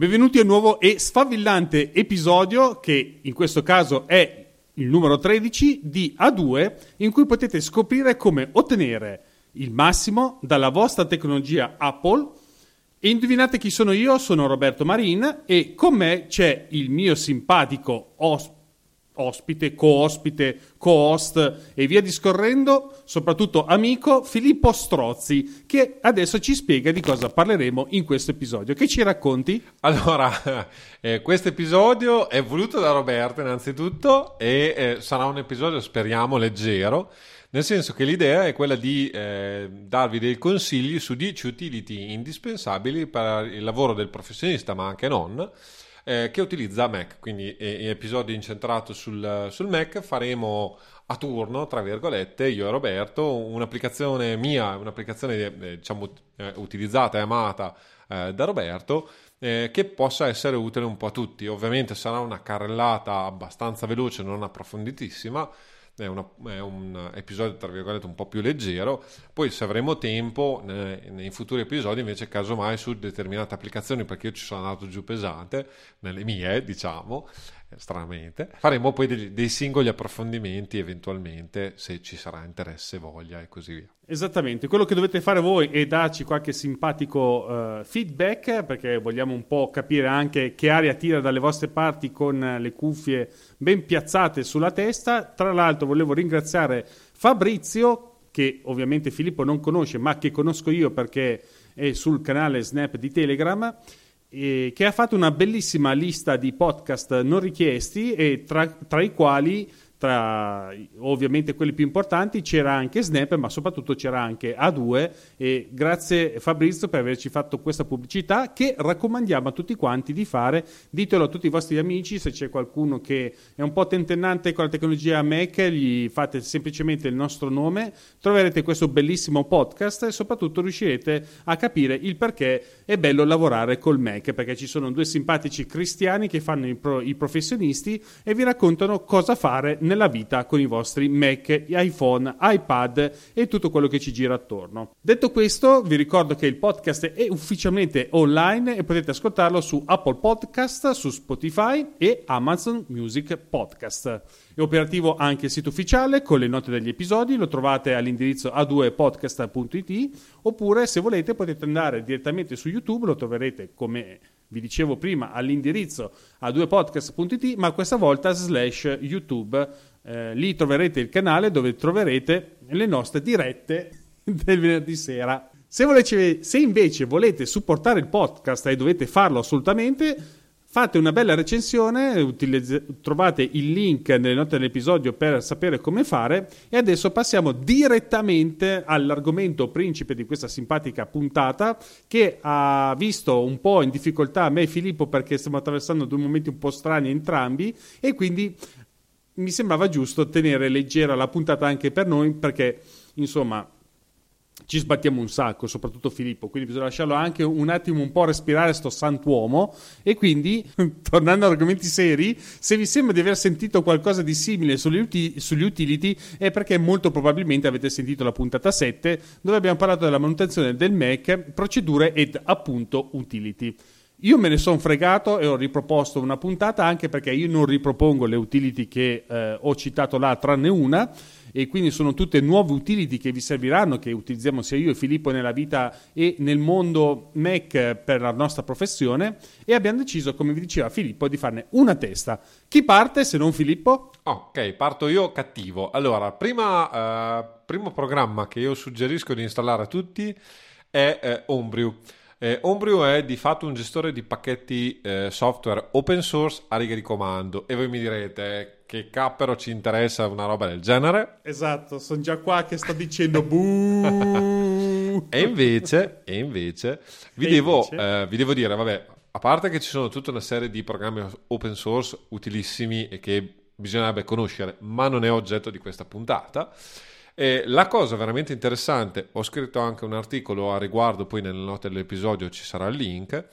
Benvenuti a un nuovo e sfavillante episodio che in questo caso è il numero 13 di A2 in cui potete scoprire come ottenere il massimo dalla vostra tecnologia Apple. E indovinate chi sono io? Sono Roberto Marin e con me c'è il mio simpatico ospite ospite, co-ospite, co-host e via discorrendo, soprattutto amico Filippo Strozzi, che adesso ci spiega di cosa parleremo in questo episodio. Che ci racconti? Allora, eh, questo episodio è voluto da Roberto innanzitutto e eh, sarà un episodio, speriamo, leggero. Nel senso che l'idea è quella di eh, darvi dei consigli su 10 utility indispensabili per il lavoro del professionista, ma anche non, eh, che utilizza Mac, quindi eh, episodi incentrato sul, sul, Mac faremo a turno, tra virgolette, io e Roberto, un'applicazione mia, un'applicazione eh, diciamo eh, utilizzata e amata eh, da Roberto, eh, che possa essere utile un po' a tutti. Ovviamente sarà una carrellata abbastanza veloce, non approfonditissima, è, una, è, un episodio tra virgolette un po' più leggero. Poi se avremo tempo nei, nei futuri episodi invece casomai su determinate applicazioni perché io ci sono andato giù pesante nelle mie diciamo stranamente. Faremo poi dei, dei, singoli approfondimenti eventualmente se ci sarà interesse, voglia e così via. Esattamente, quello che dovete fare voi è darci qualche simpatico uh, feedback perché vogliamo un po' capire anche che aria tira dalle vostre parti con le cuffie ben piazzate sulla testa. Tra l'altro volevo ringraziare Fabrizio che ovviamente Filippo non conosce ma che conosco io perché è sul canale Snap di Telegram eh, che ha fatto una bellissima lista di podcast non richiesti e tra, tra i quali tra ovviamente quelli più importanti c'era anche Snap, ma soprattutto c'era anche A2 e grazie Fabrizio per averci fatto questa pubblicità che raccomandiamo a tutti quanti di fare. Ditelo a tutti i vostri amici se c'è qualcuno che è un po' tentennante con la tecnologia Mac, gli fate semplicemente il nostro nome, troverete questo bellissimo podcast e soprattutto riuscirete a capire il perché è bello lavorare col Mac, perché ci sono due simpatici cristiani che fanno i, pro, i professionisti e vi raccontano cosa fare nella vita con i vostri Mac, iPhone, iPad e tutto quello che ci gira attorno. Detto questo, vi ricordo che il podcast è ufficialmente online e potete ascoltarlo su Apple Podcast, su Spotify e Amazon Music Podcast. È operativo anche il sito ufficiale con le note degli episodi, lo trovate all'indirizzo a2podcast.it oppure se volete potete andare direttamente su YouTube, lo troverete come vi dicevo prima all'indirizzo a2podcast.it ma questa volta slash YouTube eh, lì troverete il canale dove troverete le nostre dirette del venerdì sera. Se, volete, se invece volete supportare il podcast e dovete farlo assolutamente, fate una bella recensione, utilizz- trovate il link nelle note dell'episodio per sapere come fare e adesso passiamo direttamente all'argomento principe di questa simpatica puntata che ha visto un po' in difficoltà me e Filippo perché stiamo attraversando due momenti un po' strani entrambi e quindi mi sembrava giusto tenere leggera la puntata anche per noi perché insomma ci sbattiamo un sacco, soprattutto Filippo, quindi bisogna lasciarlo anche un attimo un po' respirare sto santuomo e quindi, tornando ad argomenti seri, se vi sembra di aver sentito qualcosa di simile sugli, uti- sugli utility è perché molto probabilmente avete sentito la puntata 7 dove abbiamo parlato della manutenzione del Mac, procedure ed appunto utility. Io me ne sono fregato e ho riproposto una puntata anche perché io non ripropongo le utility che eh, ho citato là, tranne una, e quindi sono tutte nuove utility che vi serviranno, che utilizziamo sia io e Filippo nella vita e nel mondo Mac per la nostra professione. E abbiamo deciso, come vi diceva Filippo, di farne una testa. Chi parte se non Filippo? Ok, parto io cattivo. Allora, prima, eh, primo programma che io suggerisco di installare a tutti è eh, Homebrew. Eh, Homebrew è di fatto un gestore di pacchetti eh, software open source a righe di comando e voi mi direte che cappero ci interessa una roba del genere? Esatto, sono già qua che sto dicendo buh. e invece, e invece, vi, e devo, invece? Eh, vi devo dire, vabbè, a parte che ci sono tutta una serie di programmi open source utilissimi e che bisognerebbe conoscere, ma non è oggetto di questa puntata. E la cosa veramente interessante, ho scritto anche un articolo a riguardo, poi nelle note dell'episodio ci sarà il link,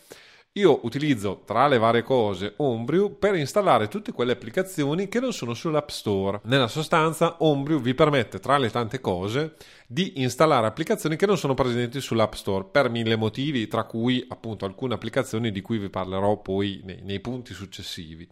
io utilizzo tra le varie cose Homebrew per installare tutte quelle applicazioni che non sono sull'App Store. Nella sostanza, Homebrew vi permette, tra le tante cose, di installare applicazioni che non sono presenti sull'App Store per mille motivi, tra cui appunto alcune applicazioni di cui vi parlerò poi nei, nei punti successivi.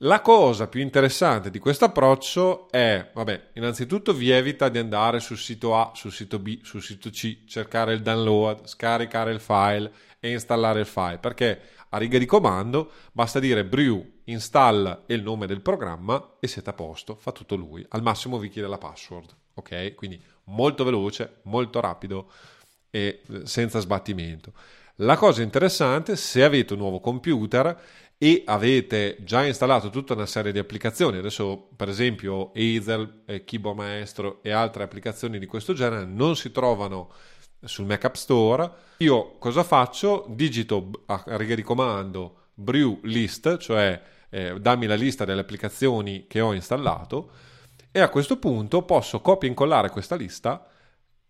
La cosa più interessante di questo approccio è, vabbè, innanzitutto vi evita di andare sul sito A, sul sito B, sul sito C, cercare il download, scaricare il file e installare il file, perché a riga di comando basta dire brew, installa e il nome del programma e siete a posto, fa tutto lui. Al massimo vi chiede la password, ok? Quindi molto veloce, molto rapido e eh, senza sbattimento. La cosa interessante, se avete un nuovo computer e avete già installato tutta una serie di applicazioni, adesso per esempio Hazel, Keyboard Maestro e altre applicazioni di questo genere non si trovano sul Mac App Store, io cosa faccio? Digito a riga di comando brew list, cioè eh, dammi la lista delle applicazioni che ho installato e a questo punto posso copia e incollare questa lista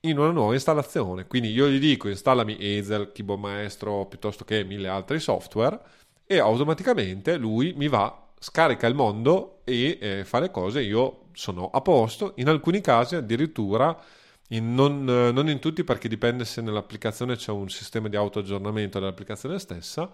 in una nuova installazione. Quindi io gli dico installami Hazel, Keyboard Maestro piuttosto che mille altri software e automaticamente lui mi va, scarica il mondo e eh, fa le cose, io sono a posto, in alcuni casi addirittura, in non, non, in tutti perché dipende se nell'applicazione c'è un sistema di auto-aggiornamento dell'applicazione stessa,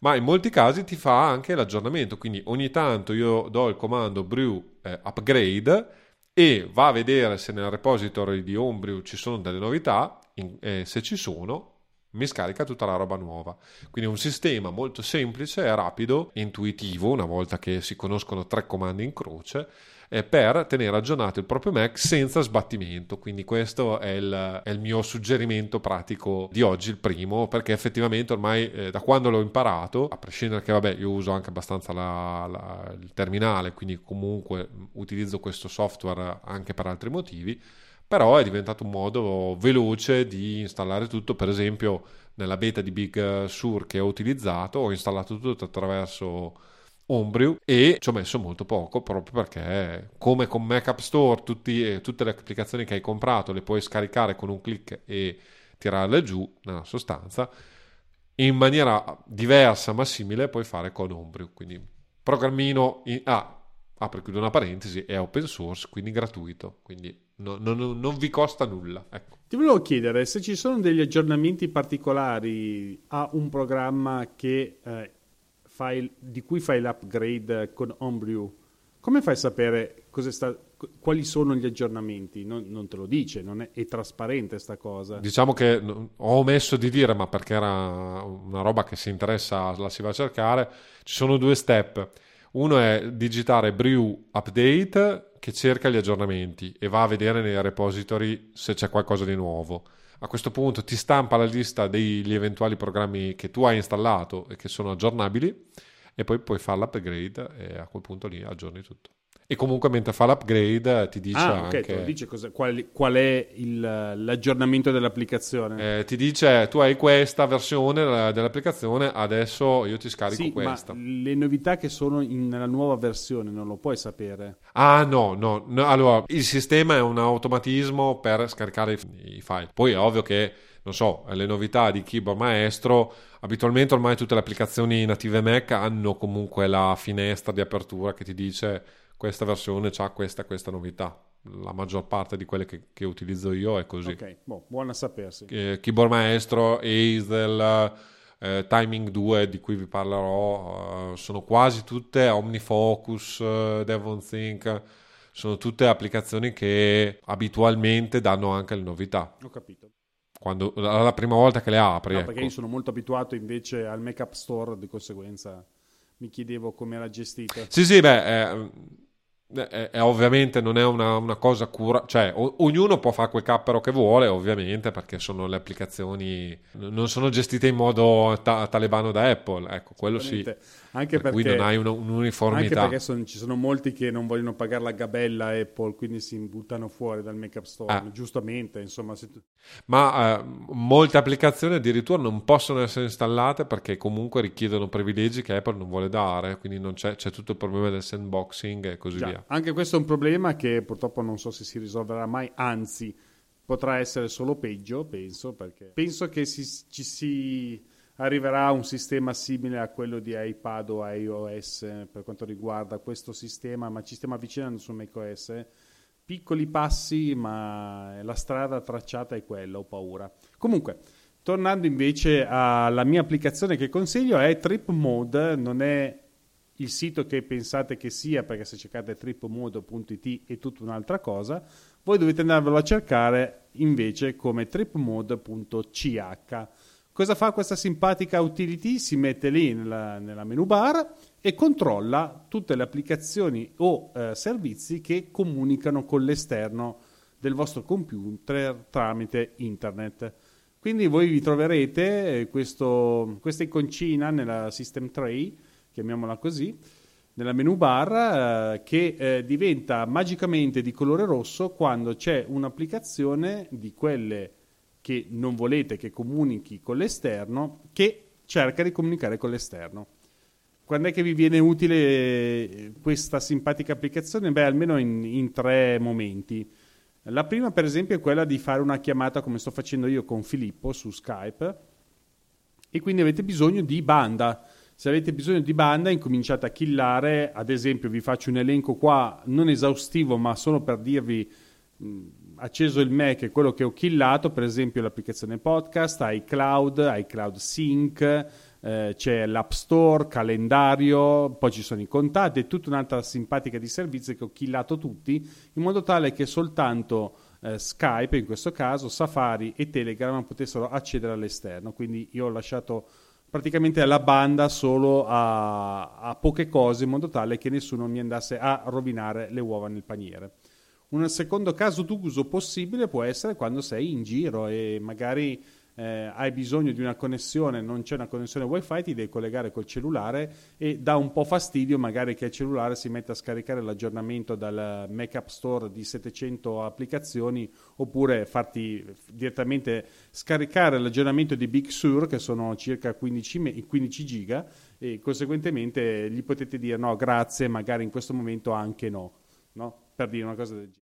ma in molti casi ti fa anche l'aggiornamento, quindi ogni tanto io do il comando brew eh, upgrade e va a vedere se nel repository di Homebrew ci sono delle novità, in, eh, se ci sono mi scarica tutta la roba nuova. Quindi un sistema molto semplice, rapido, intuitivo, una volta che si conoscono tre comandi in croce, per tenere aggiornato il proprio Mac senza sbattimento. Quindi questo è il, è il mio suggerimento pratico di oggi, il primo, perché effettivamente ormai eh, da quando l'ho imparato, a prescindere che vabbè io uso anche abbastanza la, la, il terminale, quindi comunque utilizzo questo software anche per altri motivi, però è diventato un modo veloce di installare tutto, per esempio nella beta di Big Sur che ho utilizzato ho installato tutto attraverso Homebrew e ci ho messo molto poco proprio perché come con Mac App Store tutti, tutte le applicazioni che hai comprato le puoi scaricare con un clic e tirarle giù nella sostanza in maniera diversa ma simile puoi fare con Homebrew. Quindi programmino in, ah, apro e chiudo una parentesi è open source quindi gratuito. Quindi no, no, no, non vi costa nulla. Ecco. Ti volevo chiedere se ci sono degli aggiornamenti particolari a un programma che, eh, fai, di cui fai l'upgrade con Homebrew. Come fai a sapere sta, quali sono gli aggiornamenti? Non, non te lo dice, non è, è trasparente questa cosa. Diciamo che ho omesso di dire, ma perché era una roba che si interessa, la si va a cercare. Ci sono due step. Uno è digitare brew update che cerca gli aggiornamenti e va a vedere nei repository se c'è qualcosa di nuovo. A questo punto ti stampa la lista degli eventuali programmi che tu hai installato e che sono aggiornabili e poi puoi fare l'upgrade e a quel punto lì aggiorni tutto. E comunque mentre fa l'upgrade ti dice ah, okay, anche... dice qual, qual, è il, l'aggiornamento dell'applicazione. Eh, ti dice tu hai questa versione dell'applicazione, adesso io ti scarico sì, questa. Ma le novità che sono in, nella nuova versione non lo puoi sapere? Ah no, no, no, allora il sistema è un automatismo per scaricare i, i file. Poi è ovvio che non so, le novità di Keyboard Maestro, abitualmente ormai tutte le applicazioni native Mac hanno comunque la finestra di apertura che ti dice questa versione ha questa questa novità. La maggior parte di quelle che, che utilizzo io è così. Ok, boh, buona sapersi. Eh, Keyboard Maestro, Hazel, eh, Timing 2 di cui vi parlerò, eh, sono quasi tutte OmniFocus, eh, Devon Think, sono tutte applicazioni che abitualmente danno anche le novità. Ho capito. Quando, la prima volta che le apri. No, ecco. perché io sono molto abituato invece al Make Up Store, di conseguenza mi chiedevo come era gestita. Sì, sì, beh, eh, è, è, ovviamente non è una, una cosa cura, cioè o, ognuno può fare quel cappero che vuole, ovviamente, perché sono le applicazioni, non sono gestite in modo ta- talebano da Apple, ecco, quello sì. Anche per perché, cui non hai una, un'uniformità. Anche perché son, ci sono molti che non vogliono pagare la gabella Apple, quindi si buttano fuori dal make-up store, ah. giustamente, insomma. Tu... Ma eh, molte applicazioni addirittura non possono essere installate perché comunque richiedono privilegi che Apple non vuole dare, quindi c'è, c'è, tutto il problema del sandboxing e così Già, via. Anche questo è un problema che purtroppo non so se si risolverà mai, anzi potrà essere solo peggio, penso, perché penso che si, ci si arriverà un sistema simile a quello di iPad o iOS per quanto riguarda questo sistema, ma ci stiamo avvicinando su macOS. Piccoli passi, ma la strada tracciata è quella, ho paura. Comunque, tornando invece alla mia applicazione che consiglio, è Trip Mode, non è il sito che pensate che sia, perché se cercate tripmode.it è tutta un'altra cosa, voi dovete andarvelo a cercare invece come tripmode.ch. Cosa fa questa simpatica utility? Si mette lì nella, nella menu bar e controlla tutte le applicazioni o eh, servizi che comunicano con l'esterno del vostro computer tramite internet. Quindi voi vi troverete eh, questo, questa iconcina nella System Tray, chiamiamola così, nella menu bar eh, che eh, diventa magicamente di colore rosso quando c'è un'applicazione di quelle che non volete che comunichi con l'esterno, che cerca di comunicare con l'esterno. Quando è che vi viene utile eh, questa simpatica applicazione? Beh, almeno in, in tre momenti. La prima, per esempio, è quella di fare una chiamata come sto facendo io con Filippo su Skype e quindi avete bisogno di banda. Se avete bisogno di banda, incominciate a killare. Ad esempio, vi faccio un elenco qua non esaustivo, ma solo per dirvi acceso il Mac è quello che ho killato, per esempio l'applicazione podcast, iCloud, iCloud Sync, eh, c'è l'App Store, calendario, poi ci sono i contatti e tutta un'altra simpatica di servizi che ho killato tutti, in modo tale che soltanto eh, Skype, in questo caso, Safari e Telegram potessero accedere all'esterno. Quindi io ho lasciato praticamente la banda solo a, a poche cose in modo tale che nessuno mi andasse a rovinare le uova nel paniere. Un secondo caso d'uso possibile può essere quando sei in giro e magari eh, hai bisogno di una connessione, non c'è una connessione wifi, ti devi collegare col cellulare e dà un po' fastidio magari che il cellulare si metta a scaricare l'aggiornamento dal Mac App Store di 700 applicazioni oppure farti direttamente scaricare l'aggiornamento di Big Sur che sono circa 15, 15 giga e conseguentemente gli potete dire no grazie, magari in questo momento anche no. no? Per dire una cosa del genere.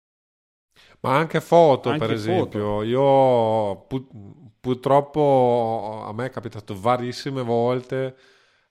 Ma anche foto, anche per esempio. Foto. Io pu- purtroppo a me è capitato varissime volte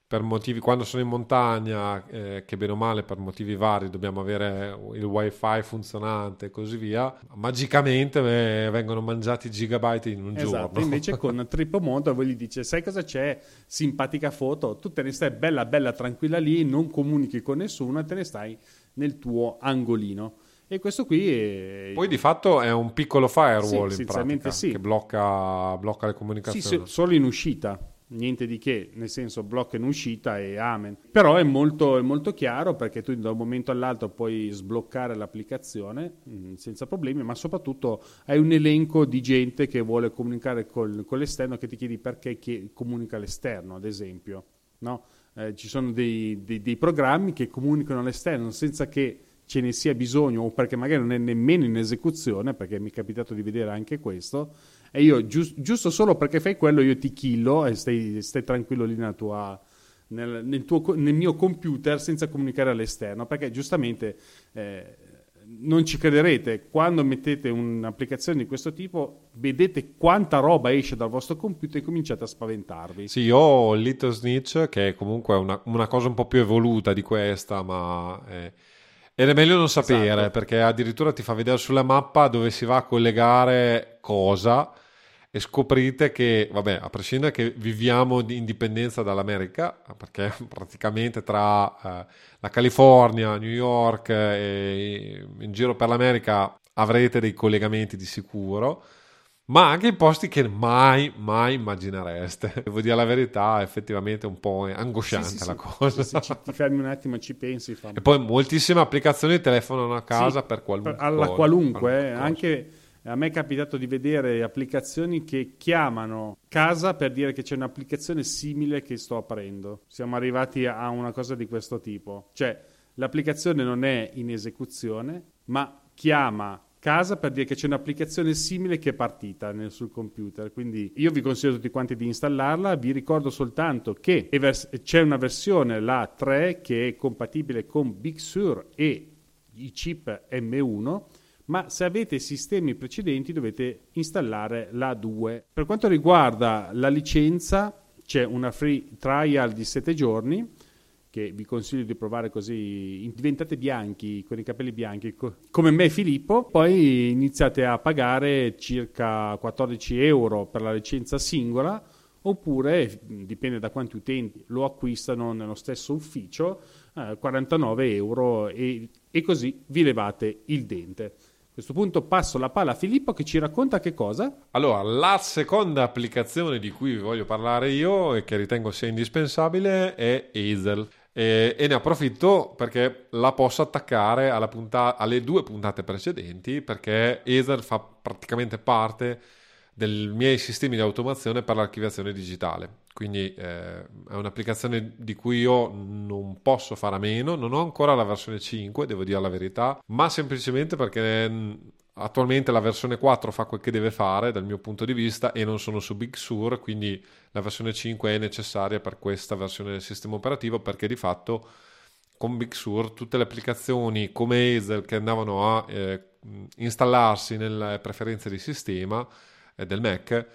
per motivi, quando sono in montagna, eh, che bene o male per motivi vari dobbiamo avere il wifi funzionante e così via, magicamente vengono mangiati gigabyte in un esatto, giorno. invece con Tripomondo voi gli dice, sai cosa c'è? Simpatica foto, tu te ne stai bella bella tranquilla lì, non comunichi con nessuno e te ne stai nel tuo angolino. E questo qui è... Poi di fatto è un piccolo firewall sì, in pratica, sì. che blocca, blocca, le comunicazioni. Sì, solo in uscita, niente di che, nel senso blocca in uscita e amen. Però è molto, è molto chiaro perché tu da un momento all'altro puoi sbloccare l'applicazione mh, mm, senza problemi, ma soprattutto hai un elenco di gente che vuole comunicare col, con l'esterno che ti chiedi perché comunica all'esterno, ad esempio. No? Eh, ci sono dei, dei, dei, programmi che comunicano all'esterno senza che ce ne sia bisogno o perché magari non è nemmeno in esecuzione, perché mi è capitato di vedere anche questo, e io giu- giusto solo perché fai quello io ti killo e stai, stai tranquillo lì tua, nel, nel, tuo, nel, mio computer senza comunicare all'esterno, perché giustamente... Eh, non ci crederete, quando mettete un'applicazione di questo tipo, vedete quanta roba esce dal vostro computer e cominciate a spaventarvi. Sì, io ho Little Snitch, che è comunque una, una cosa un po' più evoluta di questa, ma... È... Ed è meglio non sapere esatto. perché addirittura ti fa vedere sulla mappa dove si va a collegare cosa e scoprite che, vabbè, a prescindere che viviamo di indipendenza dall'America, perché praticamente tra eh, la California, New York e in giro per l'America avrete dei collegamenti di sicuro, ma anche in posti che mai, mai immaginereste. Devo dire la verità, effettivamente è un po' angosciante sì, sì, la sì. cosa. Se ci, ti fermi un attimo e ci pensi. Fa... E poi moltissime applicazioni telefonano a casa per qualunque Alla cosa, qualunque, eh, anche a me è capitato di vedere applicazioni che chiamano casa per dire che c'è un'applicazione simile che sto aprendo. Siamo arrivati a una cosa di questo tipo. Cioè, l'applicazione non è in esecuzione, ma chiama casa per dire che c'è un'applicazione simile che è partita nel, sul computer. Quindi io vi consiglio tutti quanti di installarla. Vi ricordo soltanto che c'è una versione, la 3, che è compatibile con Big Sur e i chip M1 ma se avete sistemi precedenti dovete installare la 2. Per quanto riguarda la licenza, c'è una free trial di 7 giorni che vi consiglio di provare così diventate bianchi con i capelli bianchi co- come me Filippo poi iniziate a pagare circa 14 euro per la licenza singola oppure dipende da quanti utenti lo acquistano nello stesso ufficio eh, 49 euro e, e così vi levate il dente a questo punto passo la palla a Filippo che ci racconta che cosa? Allora, la seconda applicazione di cui vi voglio parlare io e che ritengo sia indispensabile è Hazel. E, e ne approfitto perché la posso attaccare punta- alle due puntate precedenti perché Hazel fa praticamente parte dei miei sistemi di automazione per l'archiviazione digitale. Quindi eh, è un'applicazione di cui io non posso fare a meno, non ho ancora la versione 5, devo dire la verità, ma semplicemente perché mm, attualmente la versione 4 fa quel che deve fare dal mio punto di vista e non sono su Big Sur, quindi la versione 5 è necessaria per questa versione del sistema operativo perché di fatto con Big Sur tutte le applicazioni come Hazel che andavano a eh, installarsi nelle preferenze di sistema del Mac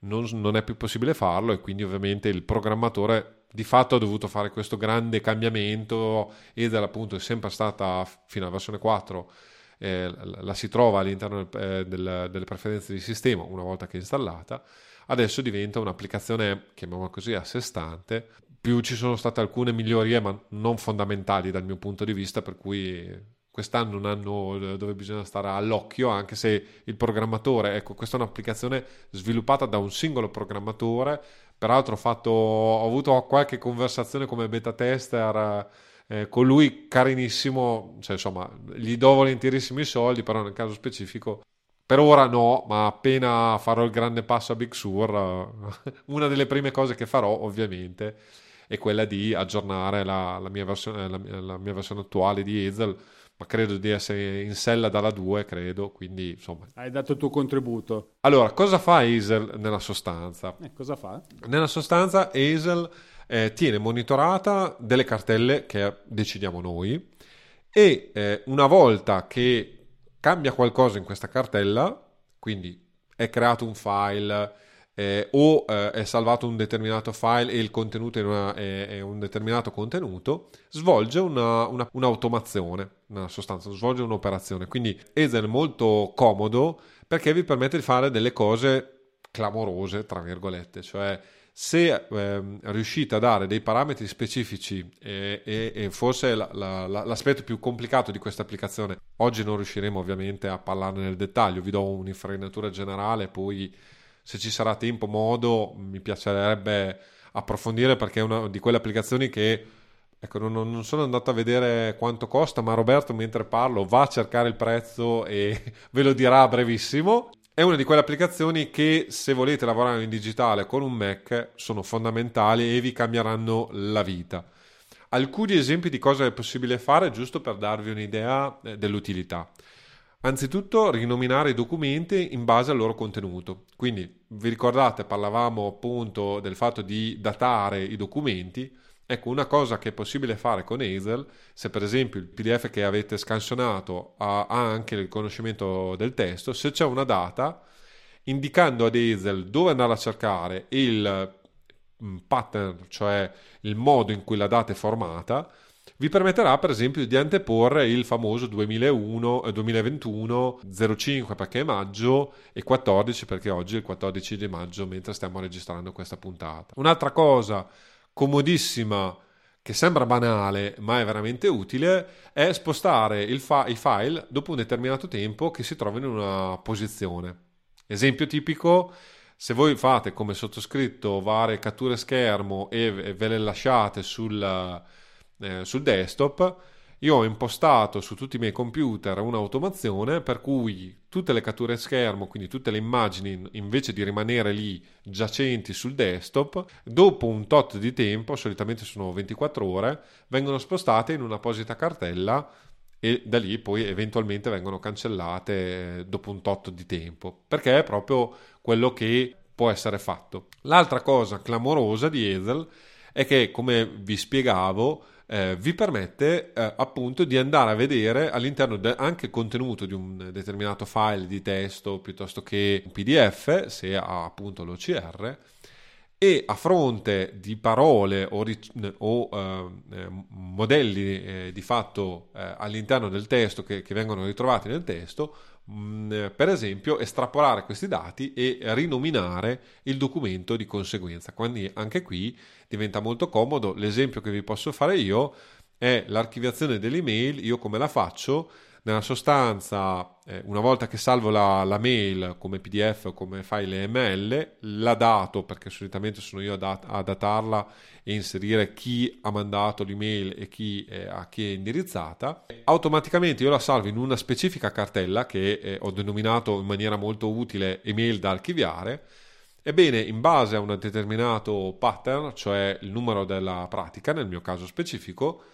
non, non, è più possibile farlo e quindi ovviamente il programmatore di fatto ha dovuto fare questo grande cambiamento Hazel appunto è sempre stata fino alla versione 4 eh, la si trova all'interno eh, del, delle preferenze di sistema una volta che è installata adesso diventa un'applicazione, chiamiamola così, a sé stante. Più ci sono state alcune migliorie, ma non fondamentali dal mio punto di vista, per cui quest'anno un anno dove bisogna stare all'occhio, anche se il programmatore, ecco, questa è un'applicazione sviluppata da un singolo programmatore, peraltro ho, fatto, ho avuto qualche conversazione come beta tester eh, con lui carinissimo, cioè insomma, gli do volentierissimi soldi, però nel caso specifico per ora no, ma appena farò il grande passo a Big Sur, eh, una delle prime cose che farò ovviamente è quella di aggiornare la, la, mia, versione, la, la mia, versione, attuale di Hazel, ma credo di essere in sella dalla 2, credo, quindi insomma... Hai dato il tuo contributo. Allora, cosa fa Hazel nella sostanza? Eh, cosa fa? Nella sostanza Hazel eh, tiene monitorata delle cartelle che decidiamo noi e eh, una volta che cambia qualcosa in questa cartella, quindi è creato un file eh, o eh, è salvato un determinato file e il contenuto è, una, è, è un determinato contenuto, svolge una, una, un'automazione, nella sostanza, svolge un'operazione. Quindi Ezen è molto comodo perché vi permette di fare delle cose clamorose, tra virgolette, cioè se ehm, riuscite a dare dei parametri specifici e, e, e forse la, la, la, l'aspetto più complicato di questa applicazione, oggi non riusciremo ovviamente a parlarne nel dettaglio, vi do un'infarinatura generale, poi se ci sarà tempo, modo, mi piacerebbe approfondire perché è una di quelle applicazioni che Ecco, non, non, sono andato a vedere quanto costa, ma Roberto, mentre parlo, va a cercare il prezzo e ve lo dirà brevissimo. È una di quelle applicazioni che se volete lavorare in digitale con un Mac sono fondamentali e vi cambieranno la vita. Alcuni esempi di cosa è possibile fare giusto per darvi un'idea eh, dell'utilità. Anzitutto rinominare i documenti in base al loro contenuto. Quindi vi ricordate, parlavamo appunto del fatto di datare i documenti. Ecco, una cosa che è possibile fare con Hazel, se per esempio il PDF che avete scansionato ha, anche il riconoscimento del testo, se c'è una data, indicando ad Hazel dove andare a cercare il mm, pattern, cioè il modo in cui la data è formata, vi permetterà per esempio di anteporre il famoso 2001, eh, 2021 05 perché è maggio e 14 perché oggi è il 14 di maggio mentre stiamo registrando questa puntata. Un'altra cosa comodissima che sembra banale ma è veramente utile è spostare fa- i file dopo un determinato tempo che si trovano in una posizione. Esempio tipico, se voi fate come sottoscritto varie catture schermo e ve le lasciate sul, eh, sul desktop, io ho impostato su tutti i miei computer un'automazione per cui tutte le catture schermo, quindi tutte le immagini, invece di rimanere lì giacenti sul desktop, dopo un tot di tempo, solitamente sono 24 ore, vengono spostate in un'apposita cartella e da lì poi eventualmente vengono cancellate eh, dopo un tot di tempo, perché è proprio quello che può essere fatto. L'altra cosa clamorosa di Hazel è che, come vi spiegavo, eh, vi permette eh, appunto di andare a vedere all'interno de- anche il contenuto di un determinato file di testo piuttosto che un PDF, se ha appunto l'OCR, e a fronte di parole o, o eh, modelli eh, di fatto eh, all'interno del testo che, che, vengono ritrovati nel testo, mm, per esempio estrapolare questi dati e rinominare il documento di conseguenza. Quindi anche qui diventa molto comodo. L'esempio che vi posso fare io è l'archiviazione dell'email. Io come la faccio? Nella sostanza, eh, una volta che salvo la, la, mail come PDF o come file ML, la dato perché solitamente sono io a, dat- a datarla e inserire chi ha mandato l'email e chi, eh, a chi è indirizzata. Automaticamente io la salvo in una specifica cartella che eh, ho denominato in maniera molto utile email da archiviare. Ebbene, in base a un determinato pattern, cioè il numero della pratica, nel mio caso specifico,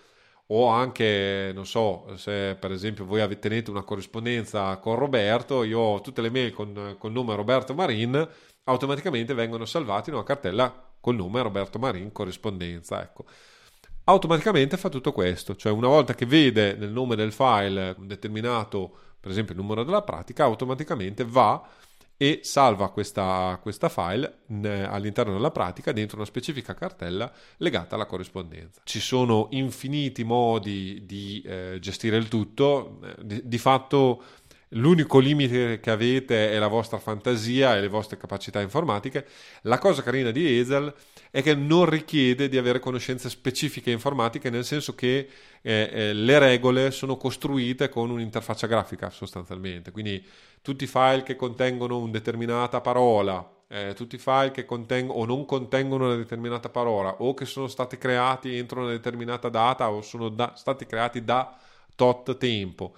o anche, non so, se per esempio voi tenete una corrispondenza con Roberto, io ho tutte le mail con, il nome Roberto Marin, automaticamente vengono salvate in una cartella col nome Roberto Marin corrispondenza, ecco. Automaticamente fa tutto questo, cioè una volta che vede nel nome del file un determinato, per esempio numero della pratica, automaticamente va e salva questa, questa file all'interno della pratica dentro una specifica cartella legata alla corrispondenza. Ci sono infiniti modi di eh, gestire il tutto, di, di fatto L'unico limite che avete è la vostra fantasia e le vostre capacità informatiche. La cosa carina di Hazel è che non richiede di avere conoscenze specifiche informatiche, nel senso che eh, eh, le regole sono costruite con un'interfaccia grafica sostanzialmente. Quindi tutti i file che contengono una determinata parola, eh, tutti i file che contengono o non contengono una determinata parola, o che sono stati creati entro una determinata data o sono da, stati creati da tot tempo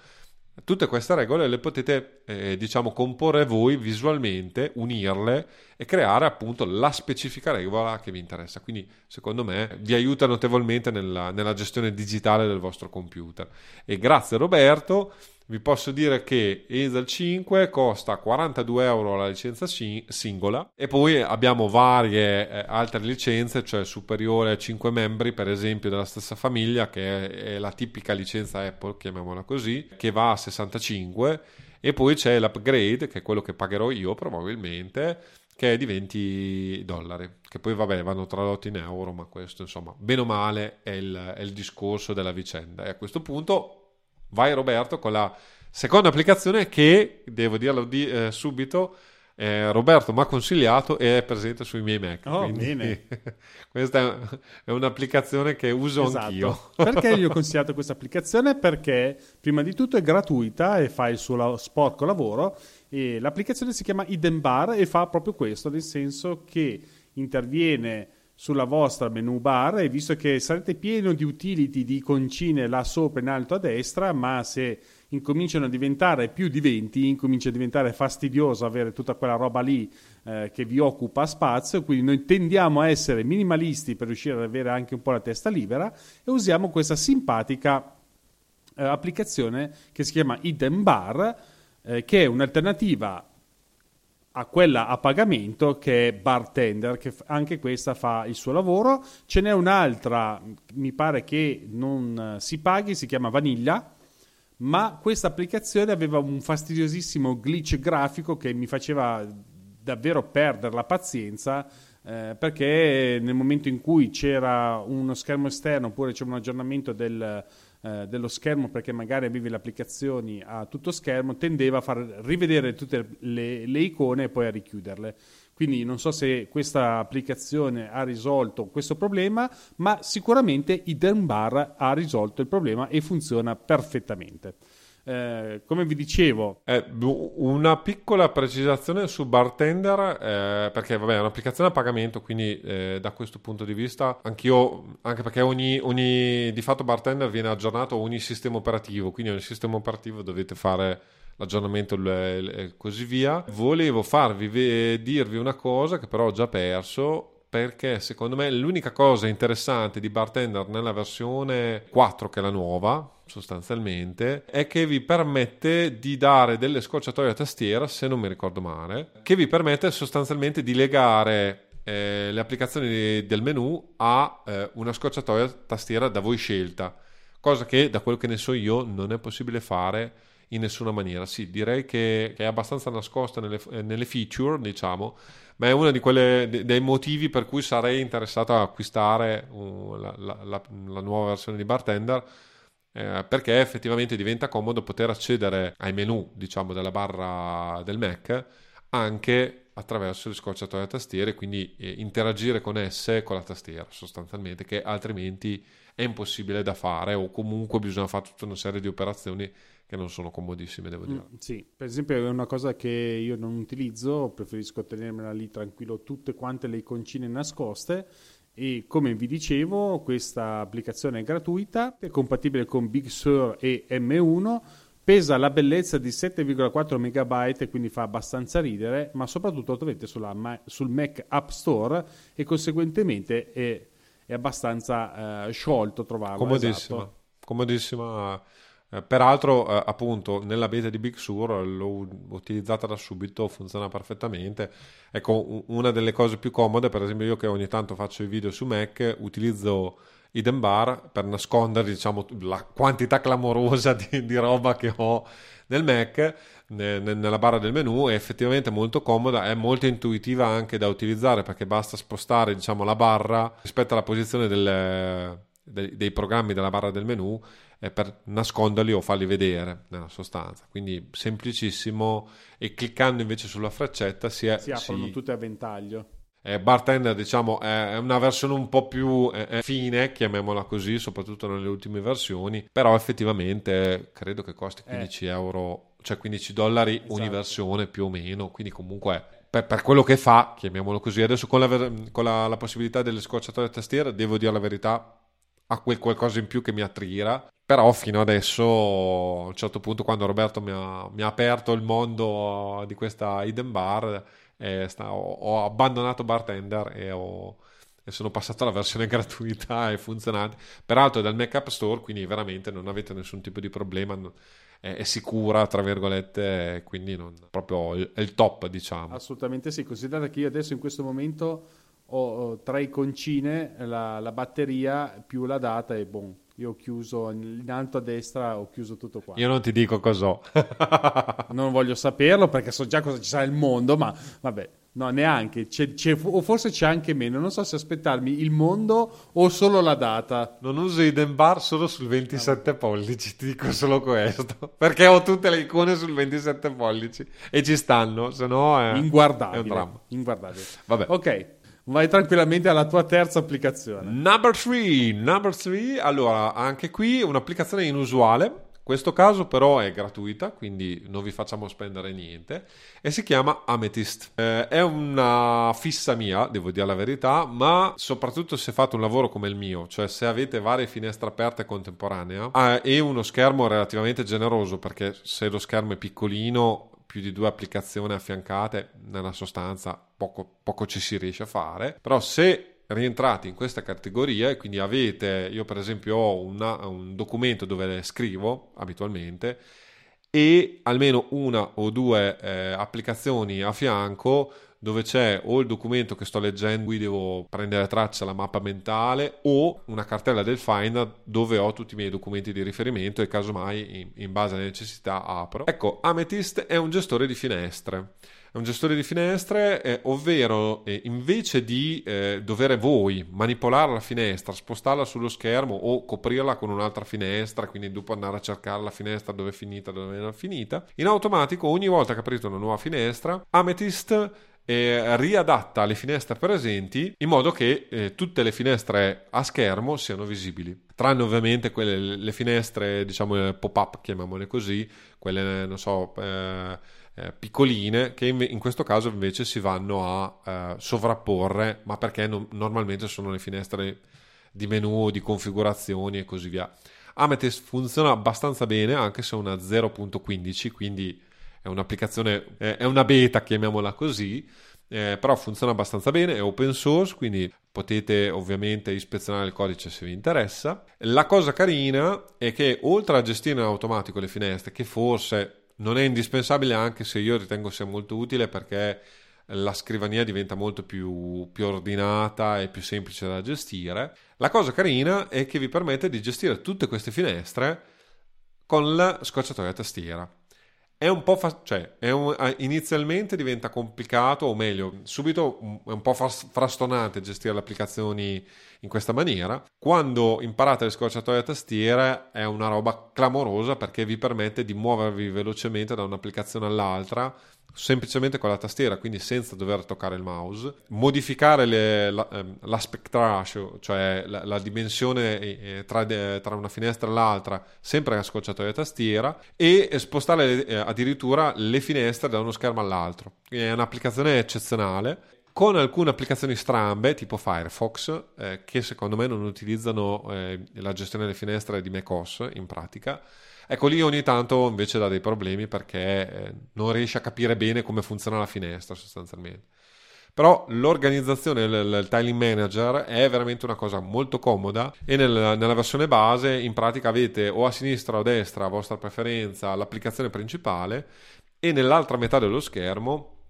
Tutte queste regole le potete, eh, diciamo, comporre voi visualmente, unirle e creare appunto la specifica regola che vi interessa. Quindi, secondo me, vi aiuta notevolmente nella, nella gestione digitale del vostro computer. E grazie Roberto vi posso dire che Hazel 5 costa 42 euro la licenza singola e poi abbiamo varie eh, altre licenze, cioè superiore a 5 membri per esempio della stessa famiglia che è, la tipica licenza Apple, chiamiamola così, che va a 65 e poi c'è l'upgrade che è quello che pagherò io probabilmente che è di 20 dollari, che poi vabbè vanno tradotti in euro, ma questo insomma, bene o male è il, è il discorso della vicenda. E a questo punto vai Roberto con la seconda applicazione che, devo dirlo di, eh, subito, eh, Roberto mi ha consigliato e è presente sui miei Mac. Oh, bene. questa è un'applicazione che uso esatto. anch'io. Perché gli ho consigliato questa applicazione? Perché prima di tutto è gratuita e fa il suo sporco lavoro e l'applicazione si chiama Hidden Bar e fa proprio questo, nel senso che interviene sulla vostra menu bar e visto che sarete pieno di utility di concine là sopra in alto a destra, ma se incominciano a diventare più di 20, incomincia a diventare fastidioso avere tutta quella roba lì eh, che vi occupa spazio, quindi noi tendiamo a essere minimalisti per riuscire ad avere anche un po' la testa libera e usiamo questa simpatica eh, applicazione che si chiama Hidden Bar, eh, che è un'alternativa a quella a pagamento che è Bartender, che anche questa fa il suo lavoro. Ce n'è un'altra, mi pare che non si paghi, si chiama Vanilla, ma questa applicazione aveva un fastidiosissimo glitch grafico che mi faceva davvero perdere la pazienza. Eh, perché nel momento in cui c'era uno schermo esterno oppure c'era un aggiornamento del, eh, dello schermo perché magari avevi le applicazioni a tutto schermo, tendeva a far rivedere tutte le, le icone e poi a richiuderle. Quindi non so se questa applicazione ha risolto questo problema, ma sicuramente Hidden Bar ha risolto il problema e funziona perfettamente. Eh, come vi dicevo, eh, una piccola precisazione su Bartender, eh, perché vabbè, è un'applicazione a pagamento, quindi eh, da questo punto di vista anch'io, anche perché ogni, ogni, di fatto Bartender viene aggiornato ogni sistema operativo, quindi ogni sistema operativo dovete fare l'aggiornamento e così via. Volevo farvi dirvi una cosa che però ho già perso perché secondo me l'unica cosa interessante di Bartender nella versione 4 che è la nuova sostanzialmente è che vi permette di dare delle scorciatoie a tastiera se non mi ricordo male che vi permette sostanzialmente di legare eh, le applicazioni del menu a eh, una scorciatoia tastiera da voi scelta cosa che da quello che ne so io non è possibile fare in nessuna maniera. Sì, direi che, che è abbastanza nascosta nelle, nelle, feature, diciamo, ma è uno dei motivi per cui sarei interessato a acquistare uh, la, la, la, la, nuova versione di Bartender. Eh, perché effettivamente diventa comodo poter accedere ai menu diciamo della barra del Mac anche attraverso le scorciatoie a tastiere quindi eh, interagire con esse con la tastiera sostanzialmente che altrimenti è impossibile da fare o comunque bisogna fare tutta una serie di operazioni che non sono comodissime, devo dire. Mm, sì, per esempio è una cosa che io non utilizzo, preferisco tenermela lì tranquillo tutte quante le iconcine nascoste e come vi dicevo questa applicazione è gratuita, è compatibile con Big Sur e M1, pesa la bellezza di 7,4 MB quindi fa abbastanza ridere, ma soprattutto lo trovate sulla, sul Mac App Store e conseguentemente è è abbastanza eh, sciolto trovarlo. Comodissima, esatto. comodissima. Eh, peraltro, eh, appunto, nella beta di Big Sur l'ho utilizzata da subito, funziona perfettamente. Ecco, una delle cose più comode, per esempio, io che ogni tanto faccio i video su Mac, utilizzo Hidden Bar per nascondere, diciamo, la quantità clamorosa di, di roba che ho nel Mac nella barra del menu è effettivamente molto comoda, è molto intuitiva anche da utilizzare perché basta spostare diciamo, la barra rispetto alla posizione del, dei, dei, programmi della barra del menu per nasconderli o farli vedere nella sostanza. Quindi semplicissimo e cliccando invece sulla freccetta si, è, si aprono si... tutte a ventaglio. Eh, Bartender diciamo è una versione un po' più eh, fine chiamiamola così soprattutto nelle ultime versioni però effettivamente credo che costi 15 eh. euro cioè 15 dollari esatto. ogni versione più o meno, quindi comunque per, per, quello che fa, chiamiamolo così, adesso con, la, con la, la possibilità delle scorciatoie a tastiera, devo dire la verità, ha quel qualcosa in più che mi attira, però fino adesso a un certo punto quando Roberto mi ha, mi ha aperto il mondo di questa hidden bar, eh, sta, ho, ho, abbandonato Bartender e ho e sono passato alla versione gratuita e funzionante. Peraltro è dal Mac App Store, quindi veramente non avete nessun tipo di problema è, è sicura, tra virgolette, quindi non, proprio è il top, diciamo. Assolutamente sì, considerate che io adesso in questo momento ho tra i concine la, la batteria più la data e boom. Io ho chiuso in alto a destra, ho chiuso tutto qua. Io non ti dico cos'ho. non voglio saperlo perché so già cosa ci sarà nel mondo, ma vabbè. No, neanche, c'è, c'è, o forse c'è anche meno, non so se aspettarmi il mondo o solo la data. Non uso i Bar solo sul 27 no. pollici, ti dico solo questo, perché ho tutte le icone sul 27 pollici e ci stanno, se no è, inguardabile, è un dramma. Inguardabile. Vabbè. Ok, vai tranquillamente alla tua terza applicazione. Number 3, number 3, allora anche qui un'applicazione inusuale questo caso però è gratuita, quindi non vi facciamo spendere niente e si chiama Amethyst. Eh, è una fissa mia, devo dire la verità, ma soprattutto se fate un lavoro come il mio, cioè se avete varie finestre aperte contemporanea eh, e uno schermo relativamente generoso, perché se lo schermo è piccolino più di due applicazioni affiancate, nella sostanza poco, poco ci si riesce a fare. Però se rientrati in questa categoria e quindi avete, io per esempio ho una, un documento dove scrivo abitualmente e almeno una o due eh, applicazioni a fianco dove c'è o il documento che sto leggendo, cui devo prendere traccia la mappa mentale, o una cartella del Finder dove ho tutti i miei documenti di riferimento e casomai in, in base alle necessità apro. Ecco, Amethyst è un gestore di finestre è un gestore di finestre, eh, ovvero eh, invece di eh, dover voi manipolare la finestra, spostarla sullo schermo o coprirla con un'altra finestra, quindi dopo andare a cercare la finestra dove è finita, dove non è finita, in automatico ogni volta che aprite una nuova finestra, Amethyst eh, riadatta le finestre presenti in modo che eh, tutte le finestre a schermo siano visibili. Tranne ovviamente quelle, le finestre, diciamo, pop-up, chiamiamole così, quelle, non so, eh, eh, piccoline che in, in, questo caso invece si vanno a eh, sovrapporre, ma perché no, normalmente sono le finestre di menu, di configurazioni e così via. Amethyst funziona abbastanza bene anche se è una 0.15, quindi è un'applicazione, è una beta, chiamiamola così, eh, però funziona abbastanza bene, è open source, quindi potete ovviamente ispezionare il codice se vi interessa. La cosa carina è che oltre a gestire in automatico le finestre, che forse non è indispensabile anche se io ritengo sia molto utile perché la scrivania diventa molto più, più, ordinata e più semplice da gestire. La cosa carina è che vi permette di gestire tutte queste finestre con la scocciatoia tastiera. È un po' fa- cioè, un, inizialmente diventa complicato, o meglio, subito è un po' frastonante gestire le applicazioni in questa maniera. Quando imparate le scorciatoie a tastiere è una roba clamorosa perché vi permette di muovervi velocemente da un'applicazione all'altra semplicemente con la tastiera, quindi senza dover toccare il mouse, modificare le, la, ehm, l'aspect ratio, cioè la, la dimensione eh, tra, tra, una finestra e l'altra, sempre a scocciatoia tastiera, e spostare eh, addirittura le finestre da uno schermo all'altro. È un'applicazione eccezionale con alcune applicazioni strambe tipo Firefox eh, che secondo me non utilizzano eh, la gestione delle finestre di macOS in pratica Ecco lì ogni tanto invece dà dei problemi perché eh, non riesce a capire bene come funziona la finestra sostanzialmente. Però l'organizzazione, il, il tiling manager è veramente una cosa molto comoda e nel, nella versione base in pratica avete o a sinistra o a destra a vostra preferenza l'applicazione principale e nell'altra metà dello schermo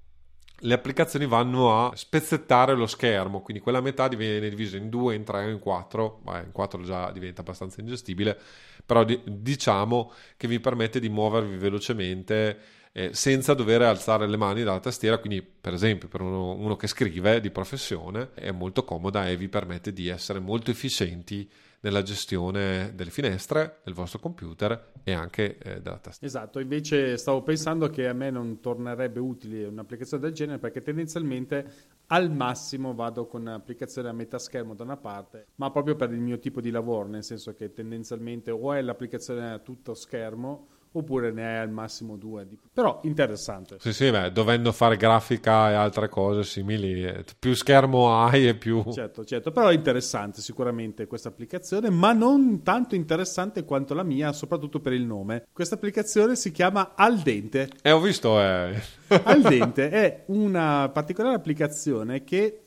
le applicazioni vanno a spezzettare lo schermo, quindi quella metà viene divisa in due, in tre, in quattro, Beh, in quattro già diventa abbastanza ingestibile, però di- diciamo che vi permette di muovervi velocemente eh, senza dover alzare le mani dalla tastiera, quindi per esempio per uno, uno che scrive di professione è molto comoda e vi permette di essere molto efficienti nella gestione delle finestre del vostro computer e anche eh, della tastiera. Esatto, invece stavo pensando che a me non tornerebbe utile un'applicazione del genere perché tendenzialmente al massimo vado con un'applicazione a metà schermo da una parte, ma proprio per il mio tipo di lavoro, nel senso che tendenzialmente o è l'applicazione a tutto schermo oppure ne hai al massimo due. Però interessante. Sì, sì, beh, dovendo fare grafica e altre cose simili, eh, più schermo hai e più... Certo, certo, però è interessante sicuramente questa applicazione, ma non tanto interessante quanto la mia, soprattutto per il nome. Questa applicazione si chiama Al Dente. E eh, ho visto, eh... Al Dente è una particolare applicazione che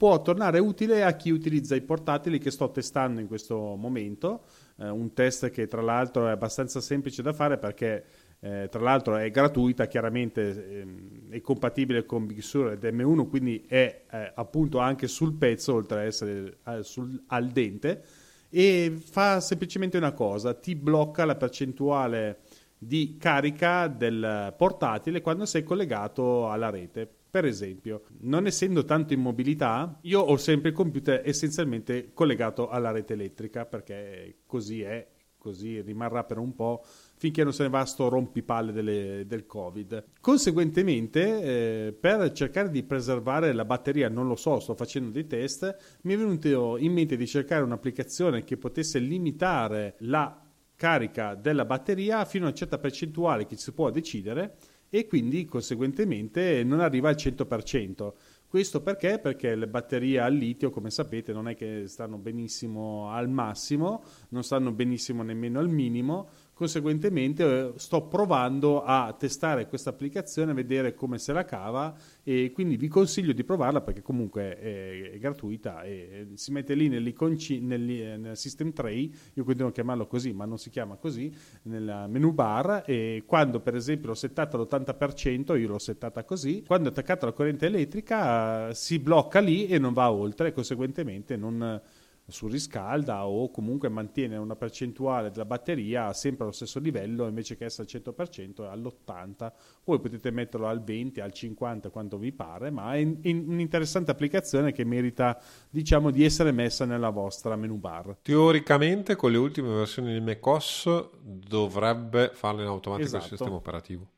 può tornare utile a chi utilizza i portatili che sto testando in questo momento eh, un test che tra l'altro è abbastanza semplice da fare perché eh, tra l'altro è gratuita, chiaramente ehm, è compatibile con Big Sur ed M1, quindi è eh, appunto anche sul pezzo oltre ad essere eh, sul, al dente e fa semplicemente una cosa, ti blocca la percentuale di carica del portatile quando sei collegato alla rete. Per esempio, non essendo tanto in mobilità, io ho sempre il computer essenzialmente collegato alla rete elettrica perché così è, così rimarrà per un po' finché non se ne va sto rompipalle delle, del Covid. Conseguentemente, eh, per cercare di preservare la batteria, non lo so, sto facendo dei test, mi è venuto in mente di cercare un'applicazione che potesse limitare la carica della batteria fino a una certa percentuale che si può decidere e quindi conseguentemente non arriva al 100%. Questo perché? Perché le batterie al litio, come sapete, non è che stanno benissimo al massimo, non stanno benissimo nemmeno al minimo, Conseguentemente eh, sto provando a testare questa applicazione, a vedere come se la cava e quindi vi consiglio di provarla perché comunque è, è gratuita e si mette lì nel, nel system tray, io continuo a chiamarlo così ma non si chiama così, nel menu bar e quando per esempio l'ho settata all'80%, io l'ho settata così, quando è attaccata alla corrente elettrica si blocca lì e non va oltre e conseguentemente non surriscalda o comunque mantiene una percentuale della batteria sempre allo stesso livello invece che essere al 100% all'80% voi potete metterlo al 20 al 50 quanto vi pare ma è in, in, un'interessante applicazione che merita diciamo di essere messa nella vostra menu bar. Teoricamente con le ultime versioni di macOS dovrebbe farlo in automatico esatto. il sistema operativo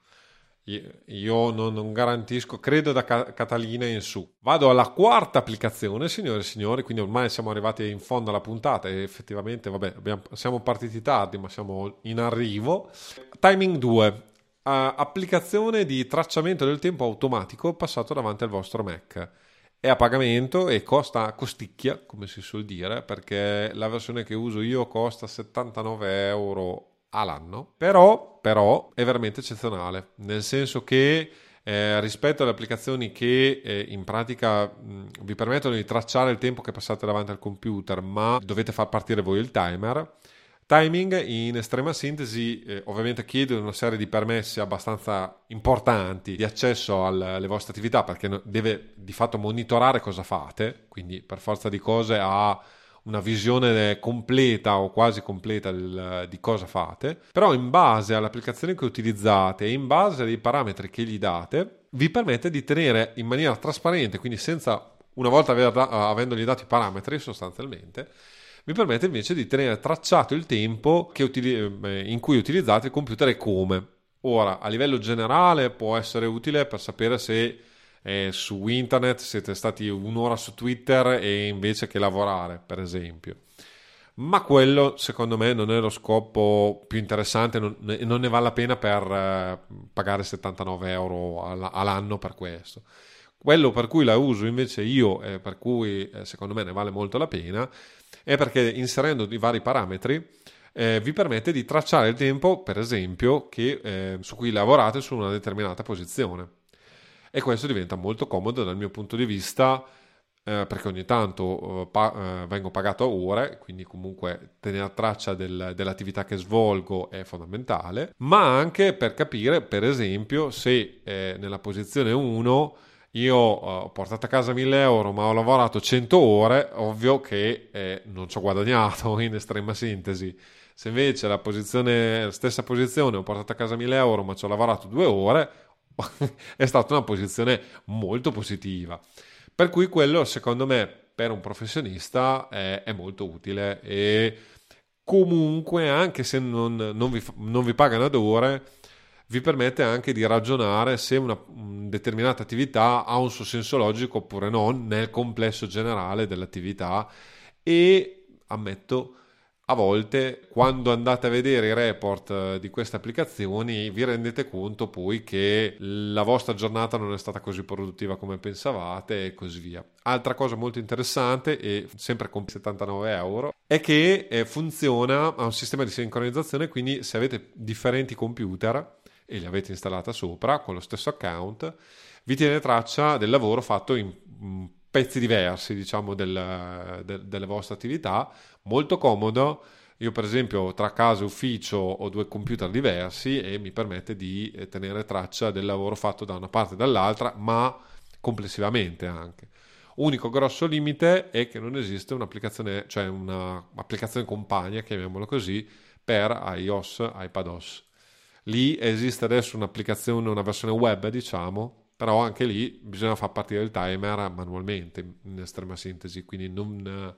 io non, non, garantisco, credo da Catalina in su. Vado alla quarta applicazione, signore e signori, quindi ormai siamo arrivati in fondo alla puntata e effettivamente, vabbè, abbiamo, siamo partiti tardi, ma siamo in arrivo. Timing 2, uh, applicazione di tracciamento del tempo automatico passato davanti al vostro Mac. È a pagamento e costa costicchia, come si suol dire, perché la versione che uso io costa 79 euro all'anno, però, però è veramente eccezionale, nel senso che eh, rispetto alle applicazioni che eh, in pratica mh, vi permettono di tracciare il tempo che passate davanti al computer, ma dovete far partire voi il timer. Timing in estrema sintesi eh, ovviamente chiede una serie di permessi abbastanza importanti di accesso al, alle vostre attività perché deve di fatto monitorare cosa fate, quindi per forza di cose ha una visione completa o quasi completa del, di cosa fate, però in base all'applicazione che utilizzate e in base ai parametri che gli date, vi permette di tenere in maniera trasparente, quindi senza una volta aver, avendogli dato i parametri sostanzialmente, vi permette invece di tenere tracciato il tempo utili- eh, in cui utilizzate il computer e come. Ora, a livello generale può essere utile per sapere se eh, su internet siete stati un'ora su Twitter e invece che lavorare, per esempio. Ma quello, secondo me, non è lo scopo più interessante e non, ne vale la pena per eh, pagare 79 euro all'anno per questo. Quello per cui la uso invece io e per cui eh, secondo me ne vale molto la pena è perché inserendo i vari parametri eh, vi permette di tracciare il tempo, per esempio, che, eh, su cui lavorate su una determinata posizione. E questo diventa molto comodo dal mio punto di vista eh, perché ogni tanto eh, pa- eh, vengo pagato a ore, quindi comunque tenere traccia del, dell'attività che svolgo è fondamentale, ma anche per capire, per esempio, se eh, nella posizione 1 io ho portato a casa 1000 euro ma ho lavorato 100 ore, ovvio che eh, non ci ho guadagnato in estrema sintesi. Se invece la, posizione, la stessa posizione ho portato a casa 1000 euro ma ci ho lavorato due ore, è stata una posizione molto positiva. Per cui quello secondo me per un professionista è, è molto utile e comunque anche se non, non, vi, non vi pagano ad ore vi permette anche di ragionare se una determinata attività ha un suo senso logico oppure no nel complesso generale dell'attività e ammetto a volte quando andate a vedere i report eh, di queste applicazioni vi rendete conto poi che la vostra giornata non è stata così produttiva come pensavate e così via. Altra cosa molto interessante e sempre con 79 euro è che eh, funziona a un sistema di sincronizzazione quindi se avete differenti computer e li avete installata sopra con lo stesso account, vi tiene traccia del lavoro fatto in pezzi diversi, diciamo, del, de, delle vostre attività, molto comodo. Io per esempio tra casa e ufficio ho due computer diversi e mi permette di eh, tenere traccia del lavoro fatto da una parte e dall'altra, ma complessivamente anche. Unico grosso limite è che non esiste un'applicazione, cioè un'applicazione compagna, chiamiamola così, per iOS, iPadOS. Lì esiste adesso un'applicazione, una versione web, diciamo, però anche lì bisogna far partire il timer manualmente, in estrema sintesi, quindi non...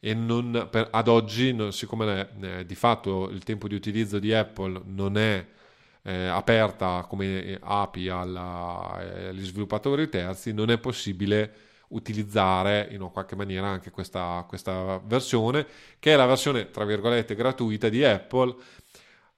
E non, per, ad oggi, non, siccome eh, di fatto il tempo di utilizzo di Apple non è eh, aperta come API alla, eh, agli sviluppatori terzi, non è possibile utilizzare in qualche maniera anche questa, questa versione, che è la versione tra virgolette gratuita di Apple,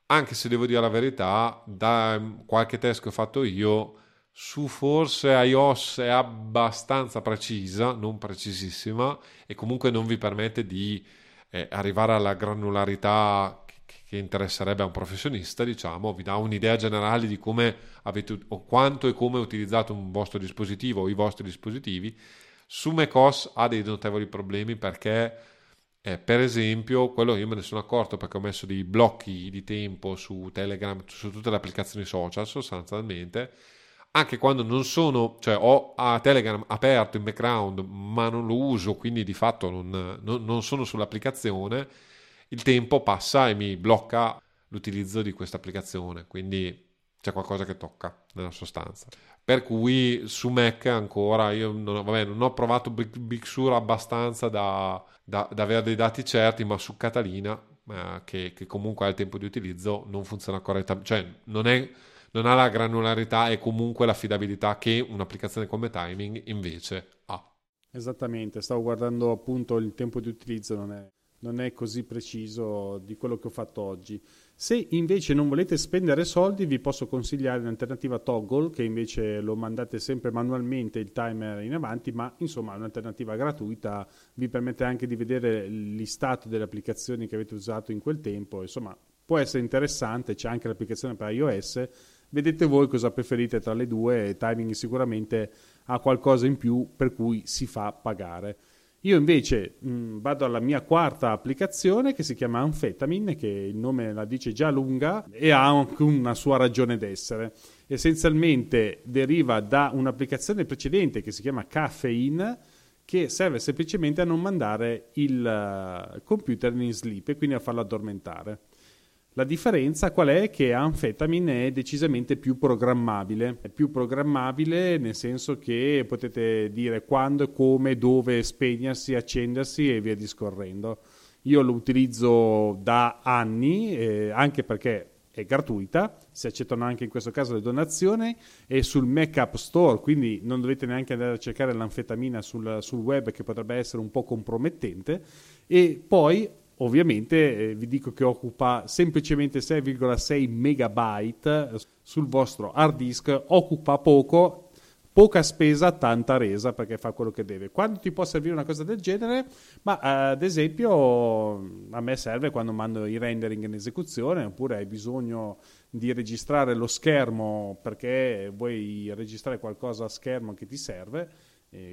anche se devo dire la verità, da qualche test che ho fatto io, su forse iOS è abbastanza precisa, non precisissima, e comunque non vi permette di eh, arrivare alla granularità che, che interesserebbe a un professionista, diciamo, vi dà un'idea generale di come avete o quanto e come utilizzato un vostro dispositivo o i vostri dispositivi. Su macOS ha dei notevoli problemi perché eh, per esempio, quello io me ne sono accorto perché ho messo dei blocchi di tempo su Telegram, su tutte le applicazioni social sostanzialmente, anche quando non sono, cioè ho Telegram aperto in background ma non lo uso, quindi di fatto non, non, non sono sull'applicazione, il tempo passa e mi blocca l'utilizzo di questa applicazione, quindi c'è qualcosa che tocca nella sostanza. Per cui su Mac ancora io non, vabbè, non ho provato Big, Big Sur abbastanza da, da, da, avere dei dati certi, ma su Catalina, eh, che, che, comunque al tempo di utilizzo non funziona correttamente, cioè non, è, non ha la granularità e comunque l'affidabilità che un'applicazione come Timing invece ha. Esattamente, stavo guardando appunto il tempo di utilizzo, non è, non è così preciso di quello che ho fatto oggi. Se invece non volete spendere soldi, vi posso consigliare l'alternativa Toggle, che invece lo mandate sempre manualmente il timer in avanti, ma insomma è un'alternativa gratuita, vi permette anche di vedere listato delle applicazioni che avete usato in quel tempo, insomma può essere interessante, c'è anche l'applicazione per iOS, vedete voi cosa preferite tra le due, Timing sicuramente ha qualcosa in più per cui si fa pagare. Io invece mh, mm, vado alla mia quarta applicazione che si chiama Amphetamine, che il nome la dice già lunga e ha anche una sua ragione d'essere. Essenzialmente deriva da un'applicazione precedente che si chiama Caffeine, che serve semplicemente a non mandare il uh, computer in sleep e quindi a farlo addormentare. La differenza qual è? Che Amphetamine è decisamente più programmabile, è più programmabile nel senso che potete dire quando, come, dove spegnersi, accendersi e via discorrendo. Io lo utilizzo da anni, eh, anche perché è gratuita, si accettano anche in questo caso le donazioni, è sul Mac App Store, quindi non dovete neanche andare a cercare l'anfetamina sul, sul web che potrebbe essere un po' compromettente. E poi Ovviamente eh, vi dico che occupa semplicemente 6,6 megabyte sul vostro hard disk, occupa poco, poca spesa, tanta resa perché fa quello che deve. Quando ti può servire una cosa del genere? Ma eh, ad esempio a me serve quando mando i rendering in esecuzione oppure hai bisogno di registrare lo schermo perché vuoi registrare qualcosa a schermo che ti serve.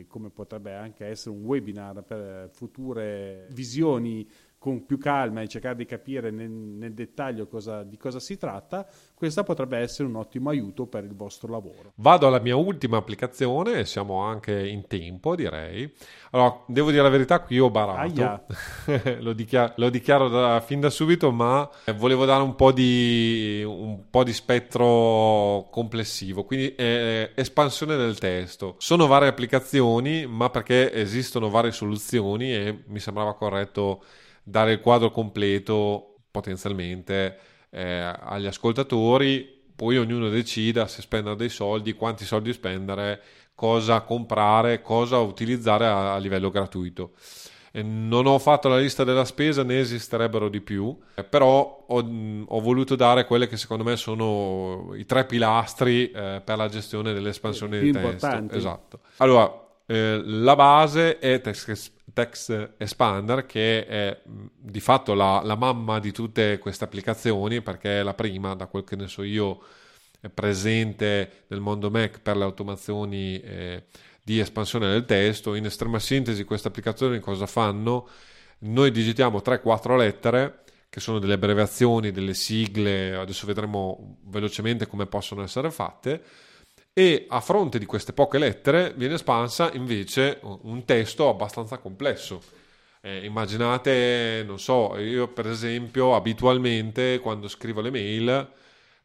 come potrebbe anche essere un webinar per future visioni con più calma e cercare di capire nel, nel dettaglio cosa, di cosa si tratta, questa potrebbe essere un ottimo aiuto per il vostro lavoro. Vado alla mia ultima applicazione, siamo anche in tempo direi. Allora, devo dire la verità, qui ho barato, lo, dichiaro, lo dichiaro da, fin da subito, ma volevo dare un po' di, un po di spettro complessivo, quindi eh, espansione del testo. Sono varie applicazioni, ma perché esistono varie soluzioni e mi sembrava corretto dare il quadro completo potenzialmente eh, agli ascoltatori, poi ognuno decida se spendere dei soldi, quanti soldi spendere, cosa comprare, cosa utilizzare a, a livello gratuito. E non ho fatto la lista della spesa, ne esisterebbero di più, eh, però ho, ho, voluto dare quelle che secondo me sono i tre pilastri eh, per la gestione dell'espansione di testo. Esatto. Allora, eh, la base è text Expander che è di fatto la, la, mamma di tutte queste applicazioni perché è la prima, da quel che ne so io, presente nel mondo Mac per le automazioni eh, di espansione del testo. In estrema sintesi queste applicazioni cosa fanno? Noi digitiamo 3-4 lettere che sono delle abbreviazioni, delle sigle, adesso vedremo velocemente come possono essere fatte e a fronte di queste poche lettere viene espansa invece un testo abbastanza complesso. Eh, immaginate, non so, io per esempio abitualmente quando scrivo le mail,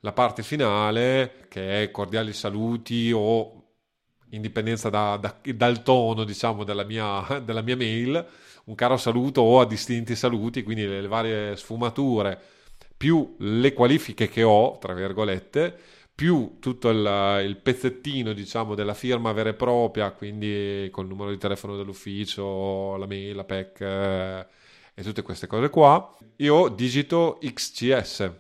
la parte finale, che è cordiali saluti o indipendenza da, da, dal tono, diciamo, della mia, della mia, mail, un caro saluto o a distinti saluti, quindi le, le varie sfumature, più le qualifiche che ho, tra virgolette, più tutto il, il, pezzettino diciamo della firma vera e propria quindi col numero di telefono dell'ufficio la mail, la PEC eh, e tutte queste cose qua io digito XCS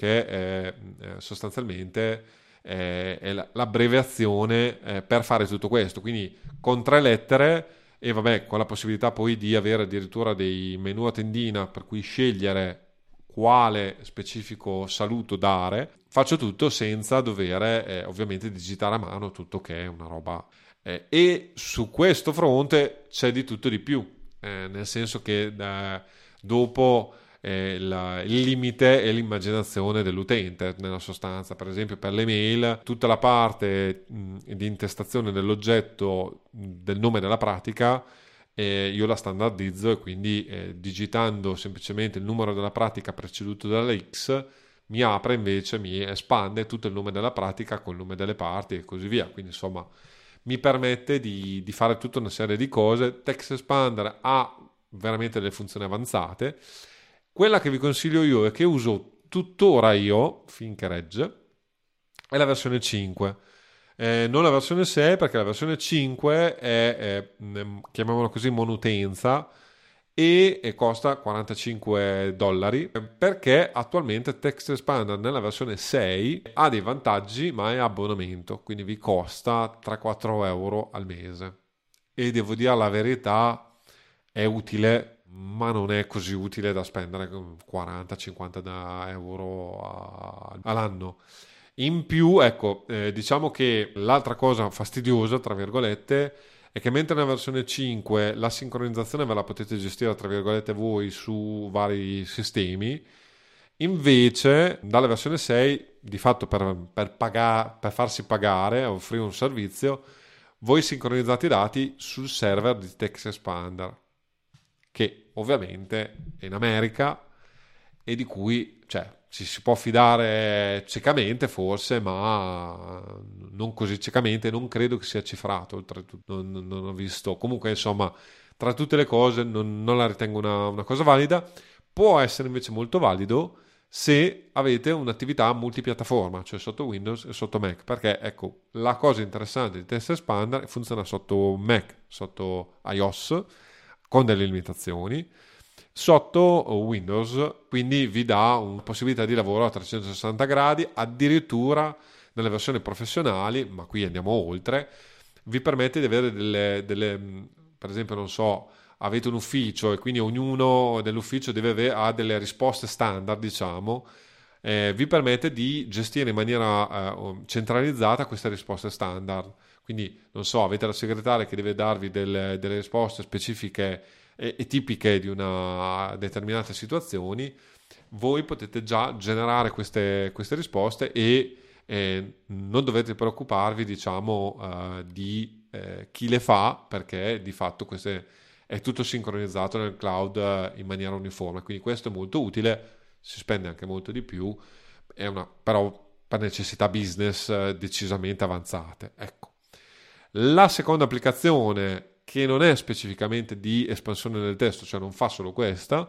che è, eh, sostanzialmente è, l'abbreviazione eh, per fare tutto questo. Quindi con tre lettere e vabbè con la possibilità poi di avere addirittura dei menu a tendina per cui scegliere quale specifico saluto dare, faccio tutto senza dover eh, ovviamente digitare a mano tutto che è una roba. Eh, e su questo fronte c'è di tutto di più, eh, nel senso che eh, dopo eh, la, il limite è l'immaginazione dell'utente, nella sostanza, per esempio per le mail, tutta la parte mh, di intestazione dell'oggetto del nome della pratica eh, io la standardizzo e quindi eh, digitando semplicemente il numero della pratica preceduto dalla X mi apre invece, mi espande tutto il nome della pratica con il nome delle parti e così via. Quindi insomma mi permette di, di fare tutta una serie di cose. Text Expander ha veramente delle funzioni avanzate. Quella che vi consiglio io e che uso tuttora io, finché regge, è la versione 5 eh, non la versione 6 perché la versione 5 è, è mm, chiamiamola così, monutenza e, costa 45 dollari perché attualmente Text Expander nella versione 6 ha dei vantaggi ma è abbonamento quindi vi costa 3-4 euro al mese. E devo dire la verità è utile ma non è così utile da spendere 40-50 euro all'anno in più, ecco, eh, diciamo che l'altra cosa fastidiosa, tra virgolette, è che mentre nella versione 5 la sincronizzazione ve la potete gestire, tra virgolette, voi su vari sistemi, invece dalla versione 6, di fatto per, per, pagar, per farsi pagare, offrire un servizio, voi sincronizzate i dati sul server di Text Expander, che ovviamente è in America e di cui cioè, ci si può fidare ciecamente forse, ma non così ciecamente, non credo che sia cifrato, oltretutto non, non ho visto. Comunque insomma, tra tutte le cose non, non la ritengo una, una cosa valida, può essere invece molto valido se avete un'attività multipiattaforma, cioè sotto Windows e sotto Mac, perché ecco, la cosa interessante di Test Expander funziona sotto Mac, sotto iOS, con delle limitazioni, sotto Windows, quindi vi dà una possibilità di lavoro a 360 gradi, addirittura nelle versioni professionali, ma qui andiamo oltre, vi permette di avere delle, delle per esempio, non so, avete un ufficio e quindi ognuno dell'ufficio deve avere, ha delle risposte standard, diciamo, eh, vi permette di gestire in maniera eh, centralizzata queste risposte standard. Quindi, non so, avete la segretaria che deve darvi delle, delle risposte specifiche e, tipiche di una determinata situazione, voi potete già generare queste, queste risposte e eh, non dovete preoccuparvi, diciamo, eh, di eh, chi le fa, perché di fatto queste è tutto sincronizzato nel cloud eh, in maniera uniforme, quindi questo è molto utile, si spende anche molto di più, una, però per necessità business eh, decisamente avanzate. Ecco. La seconda applicazione che non è specificamente di espansione del testo, cioè non fa solo questa,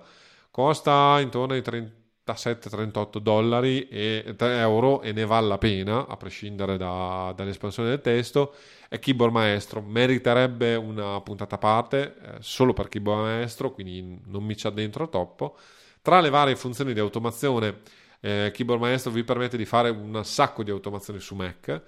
costa intorno ai 30 37-38 dollari e 3 euro e ne vale la pena, a prescindere da, dall'espansione del testo, è Keyboard Maestro. Meriterebbe una puntata a parte eh, solo per Keyboard Maestro, quindi non mi ci addentro troppo. Tra le varie funzioni di automazione, eh, Keyboard Maestro vi permette di fare un sacco di automazioni su Mac.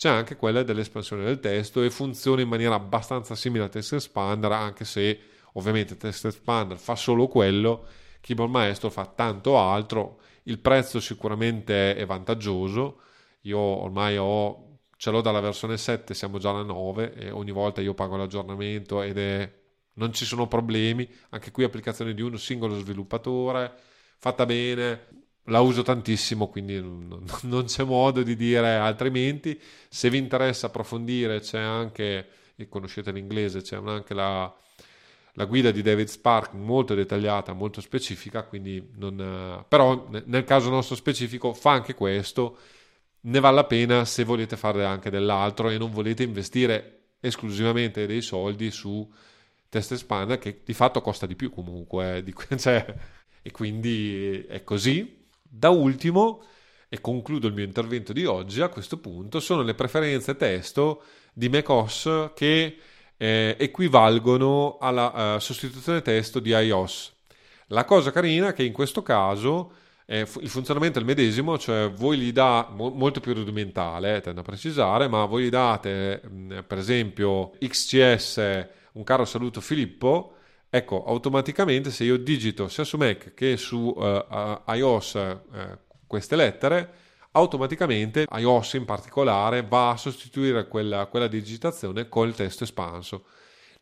C'è anche quella dell'espansione del testo e funziona in maniera abbastanza simile a Text Expander, anche se ovviamente Text Expander fa solo quello Keyboard Maestro fa tanto altro, il prezzo sicuramente è vantaggioso, io ormai ho, ce l'ho dalla versione 7, siamo già alla 9 e ogni volta io pago l'aggiornamento ed è, non ci sono problemi, anche qui applicazione di un singolo sviluppatore, fatta bene, la uso tantissimo, quindi non c'è modo di dire altrimenti. Se vi interessa approfondire, c'è anche, conoscete l'inglese, c'è anche la la guida di David Spark molto dettagliata, molto specifica, quindi non, però nel caso nostro specifico fa anche questo, ne vale la pena se volete fare anche dell'altro e non volete investire esclusivamente dei soldi su Test Expander che di fatto costa di più comunque, eh, di, cioè, e quindi è così. Da ultimo, e concludo il mio intervento di oggi a questo punto, sono le preferenze testo di macOS che eh, equivalgono alla uh, sostituzione testo di iOS. La cosa carina è che in questo caso eh, il funzionamento è il medesimo, cioè voi gli date mo- molto più rudimentale, eh, tendo a precisare, ma voi gli date mh, per esempio XCS, un caro saluto Filippo, ecco automaticamente se io digito sia su Mac che su uh, iOS uh, queste lettere, automaticamente iOS in particolare va a sostituire quella, quella digitazione col testo espanso.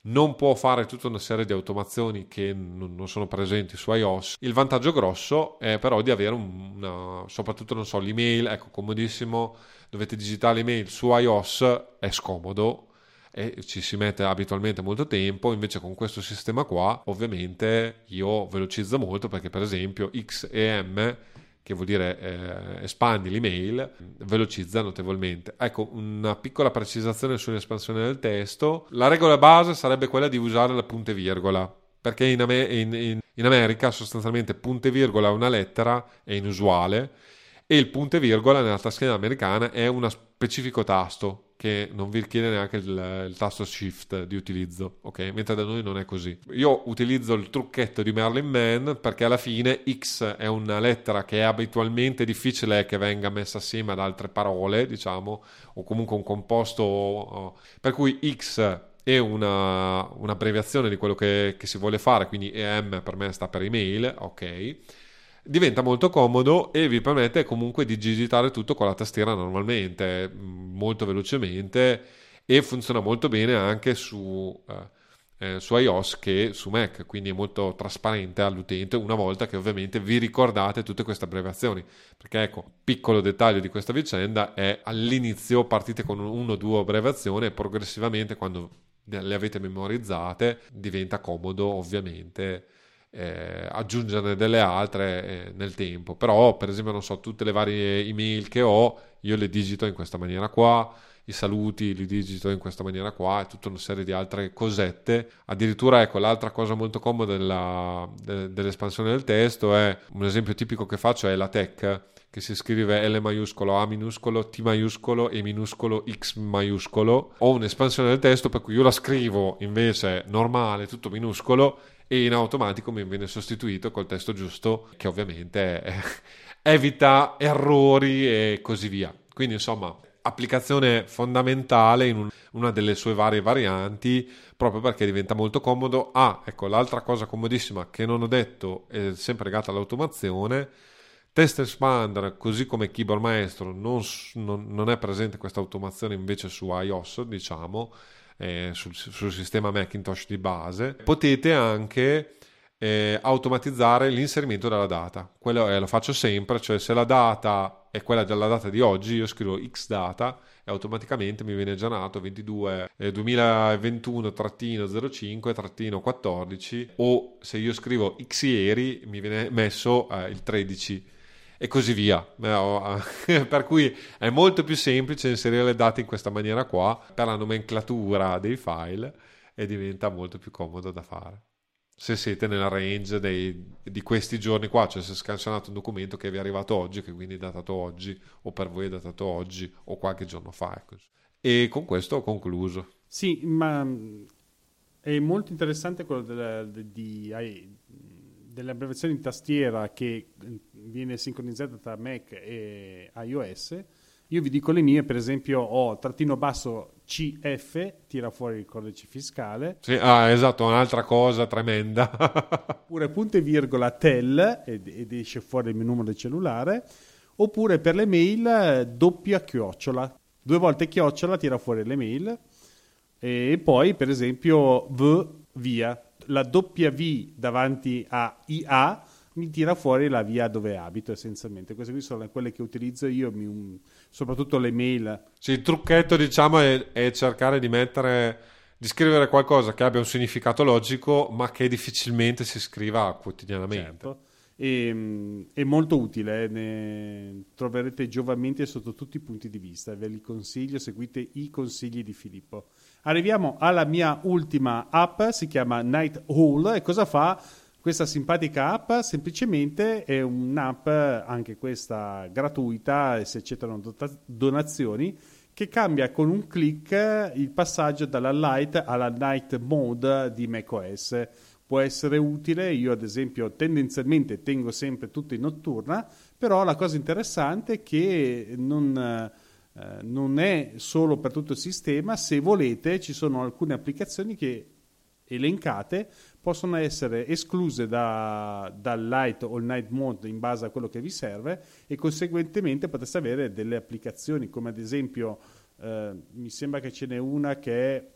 Non può fare tutta una serie di automazioni che non sono presenti su iOS. Il vantaggio grosso è però di avere una, soprattutto non so, l'email, ecco, comodissimo, dovete digitare l'email su iOS, è scomodo e ci si mette abitualmente molto tempo, invece con questo sistema qua, ovviamente io velocizzo molto perché per esempio X e M che vuol dire eh, espandi l'email, velocizza notevolmente. Ecco, una piccola precisazione sull'espansione del testo. La regola base sarebbe quella di usare la punte virgola, perché in, in, in, in America sostanzialmente punte virgola una lettera è inusuale e il punte virgola nella tastiera americana è uno specifico tasto che non vi richiede neanche il, il, tasto shift di utilizzo, ok? Mentre da noi non è così. Io utilizzo il trucchetto di Merlin Man perché alla fine X è una lettera che è abitualmente difficile che venga messa assieme ad altre parole, diciamo, o comunque un composto, per cui X è una, un'abbreviazione di quello che, che si vuole fare, quindi EM per me sta per email, ok? Diventa molto comodo e vi permette comunque di digitare tutto con la tastiera normalmente, molto velocemente e funziona molto bene anche su, uh, eh, su iOS che su Mac, quindi è molto trasparente all'utente una volta che ovviamente vi ricordate tutte queste abbreviazioni. Perché ecco, piccolo dettaglio di questa vicenda è all'inizio partite con uno o due abbreviazioni e progressivamente quando le avete memorizzate diventa comodo ovviamente eh, aggiungerne delle altre eh, nel tempo. Però, per esempio, non so, tutte le varie email che ho, io le digito in questa maniera qua, i saluti li digito in questa maniera qua e tutta una serie di altre cosette. Addirittura, ecco, l'altra cosa molto comoda della, de, dell'espansione del testo è un esempio tipico che faccio è la tech che si scrive L maiuscolo, A minuscolo, T maiuscolo e minuscolo X maiuscolo. Ho un'espansione del testo per cui io la scrivo invece normale, tutto minuscolo e in automatico mi viene sostituito col testo giusto che ovviamente eh, evita errori e così via. Quindi insomma, applicazione fondamentale in un, una delle sue varie varianti proprio perché diventa molto comodo. Ah, ecco, l'altra cosa comodissima che non ho detto è sempre legata all'automazione. Test Expander, così come Keyboard Maestro, non, non, non è presente questa automazione invece su iOS, diciamo, eh, sul, sul, sistema Macintosh di base, potete anche eh, automatizzare l'inserimento della data. Quello eh, lo faccio sempre, cioè se la data è quella della data di oggi, io scrivo xdata e automaticamente mi viene generato 22 eh, 2021-05-14 o se io scrivo x ieri mi viene messo eh, il 13 e così via. per cui è molto più semplice inserire le date in questa maniera qua per la nomenclatura dei file e diventa molto più comodo da fare. Se siete nella range dei, di questi giorni qua, cioè se scansionate un documento che vi è arrivato oggi, che quindi è datato oggi, o per voi è datato oggi, o qualche giorno fa. Ecco. E con questo ho concluso. Sì, ma è molto interessante quello della, di, di delle abbreviazioni in tastiera che eh, viene sincronizzata tra Mac e iOS. Io vi dico le mie, per esempio ho trattino basso CF, tira fuori il codice fiscale. Sì, ah, esatto, un'altra cosa tremenda. oppure punto e virgola tel ed, ed, esce fuori il mio numero di cellulare. Oppure per le mail doppia chiocciola. Due volte chiocciola tira fuori le mail. E poi, per esempio, v via la doppia V davanti a IA mi tira fuori la via dove abito essenzialmente. Queste qui sono quelle che utilizzo io, mi, soprattutto le mail. Sì, il trucchetto diciamo è, è, cercare di mettere, di scrivere qualcosa che abbia un significato logico ma che difficilmente si scriva quotidianamente. Certo. E, è molto utile, eh, ne troverete giovamenti sotto tutti i punti di vista. Ve li consiglio, seguite i consigli di Filippo. Arriviamo alla mia ultima app, si chiama Night Hall e cosa fa? Questa simpatica app semplicemente è un'app, anche questa gratuita, e si accettano donazioni, che cambia con un clic il passaggio dalla light alla night mode di macOS. Può essere utile, io ad esempio tendenzialmente tengo sempre tutto in notturna, però la cosa interessante è che non eh, non è solo per tutto il sistema, se volete ci sono alcune applicazioni che elencate possono essere escluse da, dal light o il night mode in base a quello che vi serve e conseguentemente potreste avere delle applicazioni come ad esempio eh, mi sembra che ce n'è una che è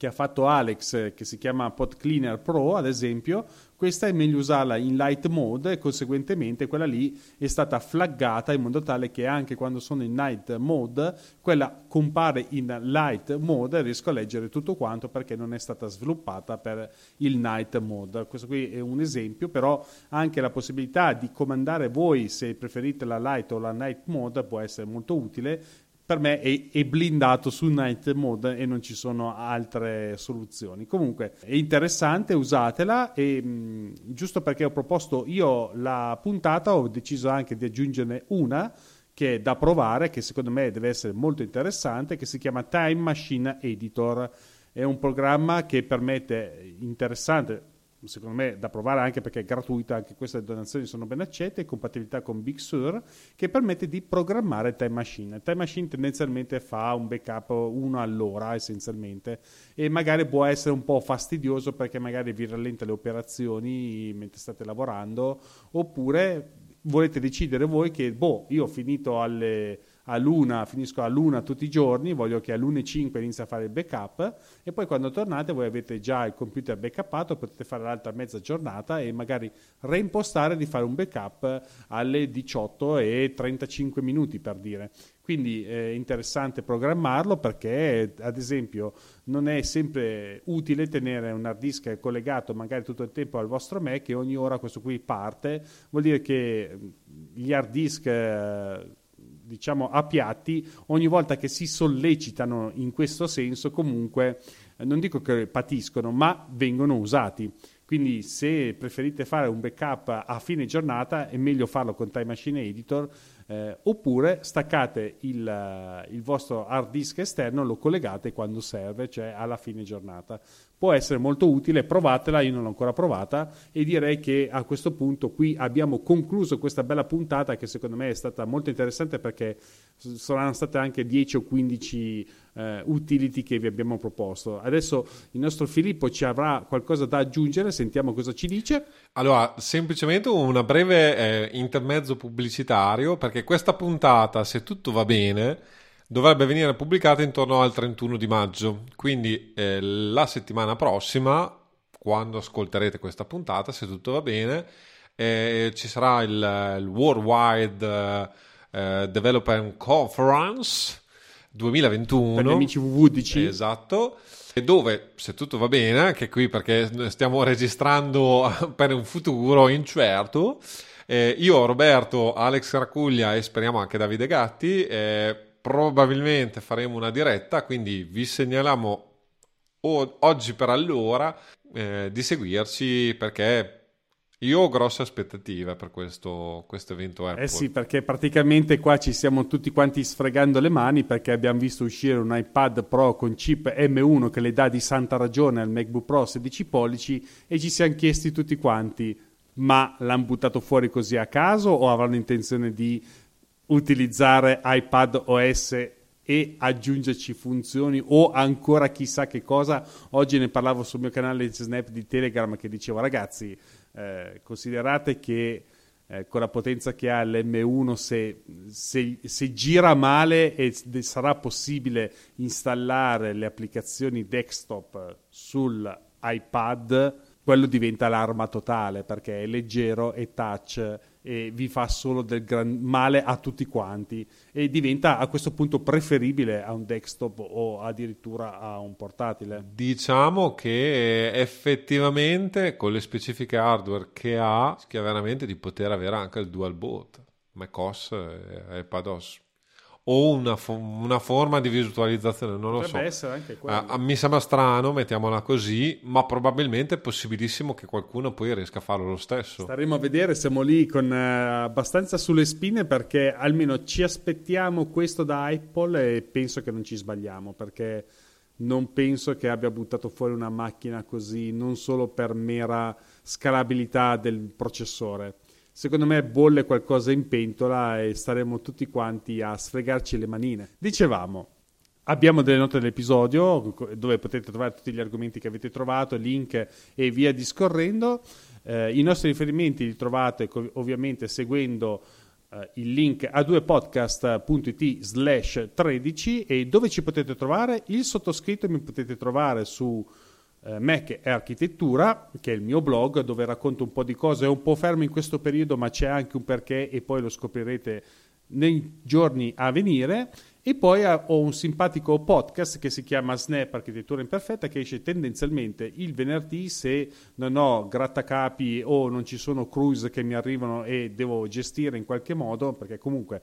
che ha fatto Alex, che si chiama Pod Cleaner Pro, ad esempio, questa è meglio usarla in light mode e conseguentemente quella lì è stata flaggata in modo tale che anche quando sono in night mode, quella compare in light mode e riesco a leggere tutto quanto perché non è stata sviluppata per il night mode. Questo qui è un esempio, però anche la possibilità di comandare voi se preferite la light o la night mode può essere molto utile per me è, è, blindato su night mode e non ci sono altre soluzioni. Comunque è interessante, usatela e mh, giusto perché ho proposto io la puntata ho deciso anche di aggiungerne una che è da provare, che secondo me deve essere molto interessante, che si chiama Time Machine Editor. È un programma che permette, interessante, secondo me da provare anche perché è gratuita, anche queste donazioni sono ben accette, compatibilità con Big Sur, che permette di programmare Time Machine. Time Machine tendenzialmente fa un backup uno all'ora essenzialmente e magari può essere un po' fastidioso perché magari vi rallenta le operazioni mentre state lavorando oppure volete decidere voi che boh, io ho finito alle all'una, finisco all'una tutti i giorni, voglio che alle 1.05 inizi a fare il backup e poi quando tornate voi avete già il computer backuppato, potete fare l'altra mezza giornata e magari reimpostare di fare un backup alle 18 e 35 minuti per dire. Quindi è interessante programmarlo perché, ad esempio, non è sempre utile tenere un hard disk collegato magari tutto il tempo al vostro Mac e ogni ora questo qui parte. Vuol dire che gli hard disk eh, diciamo a piatti, ogni volta che si sollecitano in questo senso, comunque non dico che patiscono, ma vengono usati. Quindi se preferite fare un backup a fine giornata è meglio farlo con Time Machine Editor eh, oppure staccate il, il, vostro hard disk esterno, lo collegate quando serve, cioè alla fine giornata. Può essere molto utile, provatela, io non l'ho ancora provata e direi che a questo punto qui abbiamo concluso questa bella puntata che secondo me è stata molto interessante perché saranno state anche 10 o 15 eh, utility che vi abbiamo proposto. Adesso il nostro Filippo ci avrà qualcosa da aggiungere, sentiamo cosa ci dice. Allora, semplicemente un breve eh, intermezzo pubblicitario, perché questa puntata, se tutto va bene, dovrebbe venire pubblicata intorno al 31 di maggio. Quindi eh, la settimana prossima, quando ascolterete questa puntata, se tutto va bene, eh, ci sarà il, il Worldwide eh, Developer Conference 2021. Per gli amici WWDC. Esatto. E dove, se tutto va bene, anche qui perché stiamo registrando per un futuro incerto, eh, io, Roberto, Alex Racuglia e speriamo anche Davide Gatti, eh, probabilmente faremo una diretta, quindi vi segnaliamo o- oggi per allora eh, di seguirci perché io ho grosse aspettative per questo, questo evento Apple. Eh sì, perché praticamente qua ci stiamo tutti quanti sfregando le mani perché abbiamo visto uscire un iPad Pro con chip M1 che le dà di santa ragione al MacBook Pro 16 pollici e ci siamo chiesti tutti quanti, ma l'hanno buttato fuori così a caso o avranno intenzione di utilizzare iPad OS e aggiungerci funzioni o ancora chissà che cosa. Oggi ne parlavo sul mio canale Snap di Telegram che dicevo ragazzi eh, considerate che eh, con la potenza che ha l'M1 se, se, se gira male e sarà possibile installare le applicazioni desktop sull'iPad quello diventa l'arma totale perché è leggero e touch e vi fa solo del gran male a tutti quanti. E diventa a questo punto preferibile a un desktop o addirittura a un portatile. Diciamo che effettivamente con le specifiche hardware che ha, rischia veramente di poter avere anche il dual boot, macOS e iPadOS o una, fo- una, forma di visualizzazione, non lo Potrebbe so. essere anche quello. Uh, mi sembra strano, mettiamola così, ma probabilmente è possibilissimo che qualcuno poi riesca a farlo lo stesso. Staremo a vedere, siamo lì con uh, abbastanza sulle spine perché almeno ci aspettiamo questo da Apple e penso che non ci sbagliamo perché non penso che abbia buttato fuori una macchina così non solo per mera scalabilità del processore secondo me bolle qualcosa in pentola e staremo tutti quanti a sfregarci le manine. Dicevamo, abbiamo delle note dell'episodio dove potete trovare tutti gli argomenti che avete trovato, link e via discorrendo. Eh, I nostri riferimenti li trovate ovviamente seguendo eh, il link a 2podcast.it slash 13 e dove ci potete trovare? Il sottoscritto mi potete trovare su eh, Mac e Architettura, che è il mio blog dove racconto un po' di cose, è un po' fermo in questo periodo, ma c'è anche un perché e poi lo scoprirete nei giorni a venire. E poi ho un simpatico podcast che si chiama Snap Architettura Imperfetta che esce tendenzialmente il venerdì se non ho grattacapi o non ci sono cruise che mi arrivano e devo gestire in qualche modo, perché comunque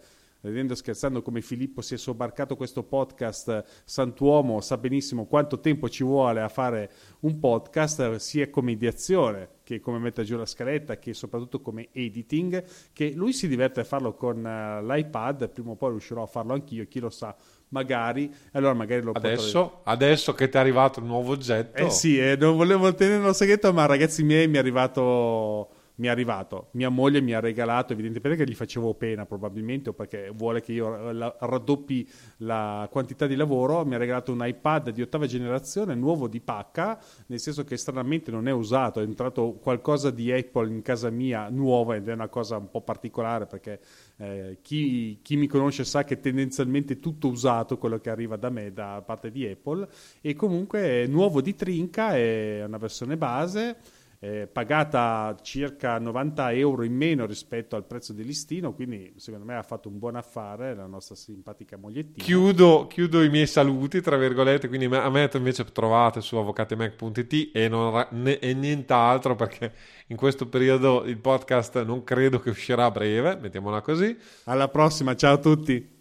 ridendo e scherzando come Filippo si è sobbarcato questo podcast, Santuomo sa benissimo quanto tempo ci vuole a fare un podcast, sia come ideazione che come mettere giù la scaletta, che soprattutto come editing, che lui si diverte a farlo con uh, l'iPad, prima o poi riuscirò a farlo anch'io, chi lo sa magari allora magari lo adesso, adesso che ti è arrivato il nuovo oggetto. Eh sì eh, non volevo tenerlo segreto ma ragazzi miei mi è arrivato mi è arrivato. Mia moglie mi ha regalato, evidentemente perché gli facevo pena probabilmente o perché vuole che io raddoppi la quantità di lavoro, mi ha regalato un iPad di ottava generazione, nuovo di pacca, nel senso che stranamente non è usato, è entrato qualcosa di Apple in casa mia nuova ed è una cosa un po' particolare perché eh, chi, chi, mi conosce sa che tendenzialmente è tutto usato quello che arriva da me da parte di Apple. E comunque è nuovo di trinca, è una versione base eh, pagata circa 90 euro in meno rispetto al prezzo di listino, quindi secondo me ha fatto un buon affare la nostra simpatica mogliettina. Chiudo, chiudo i miei saluti, tra virgolette, quindi a me invece trovate su avvocatemac.it e, non, e nient'altro perché in questo periodo il podcast non credo che uscirà a breve, mettiamola così. Alla prossima, ciao a tutti!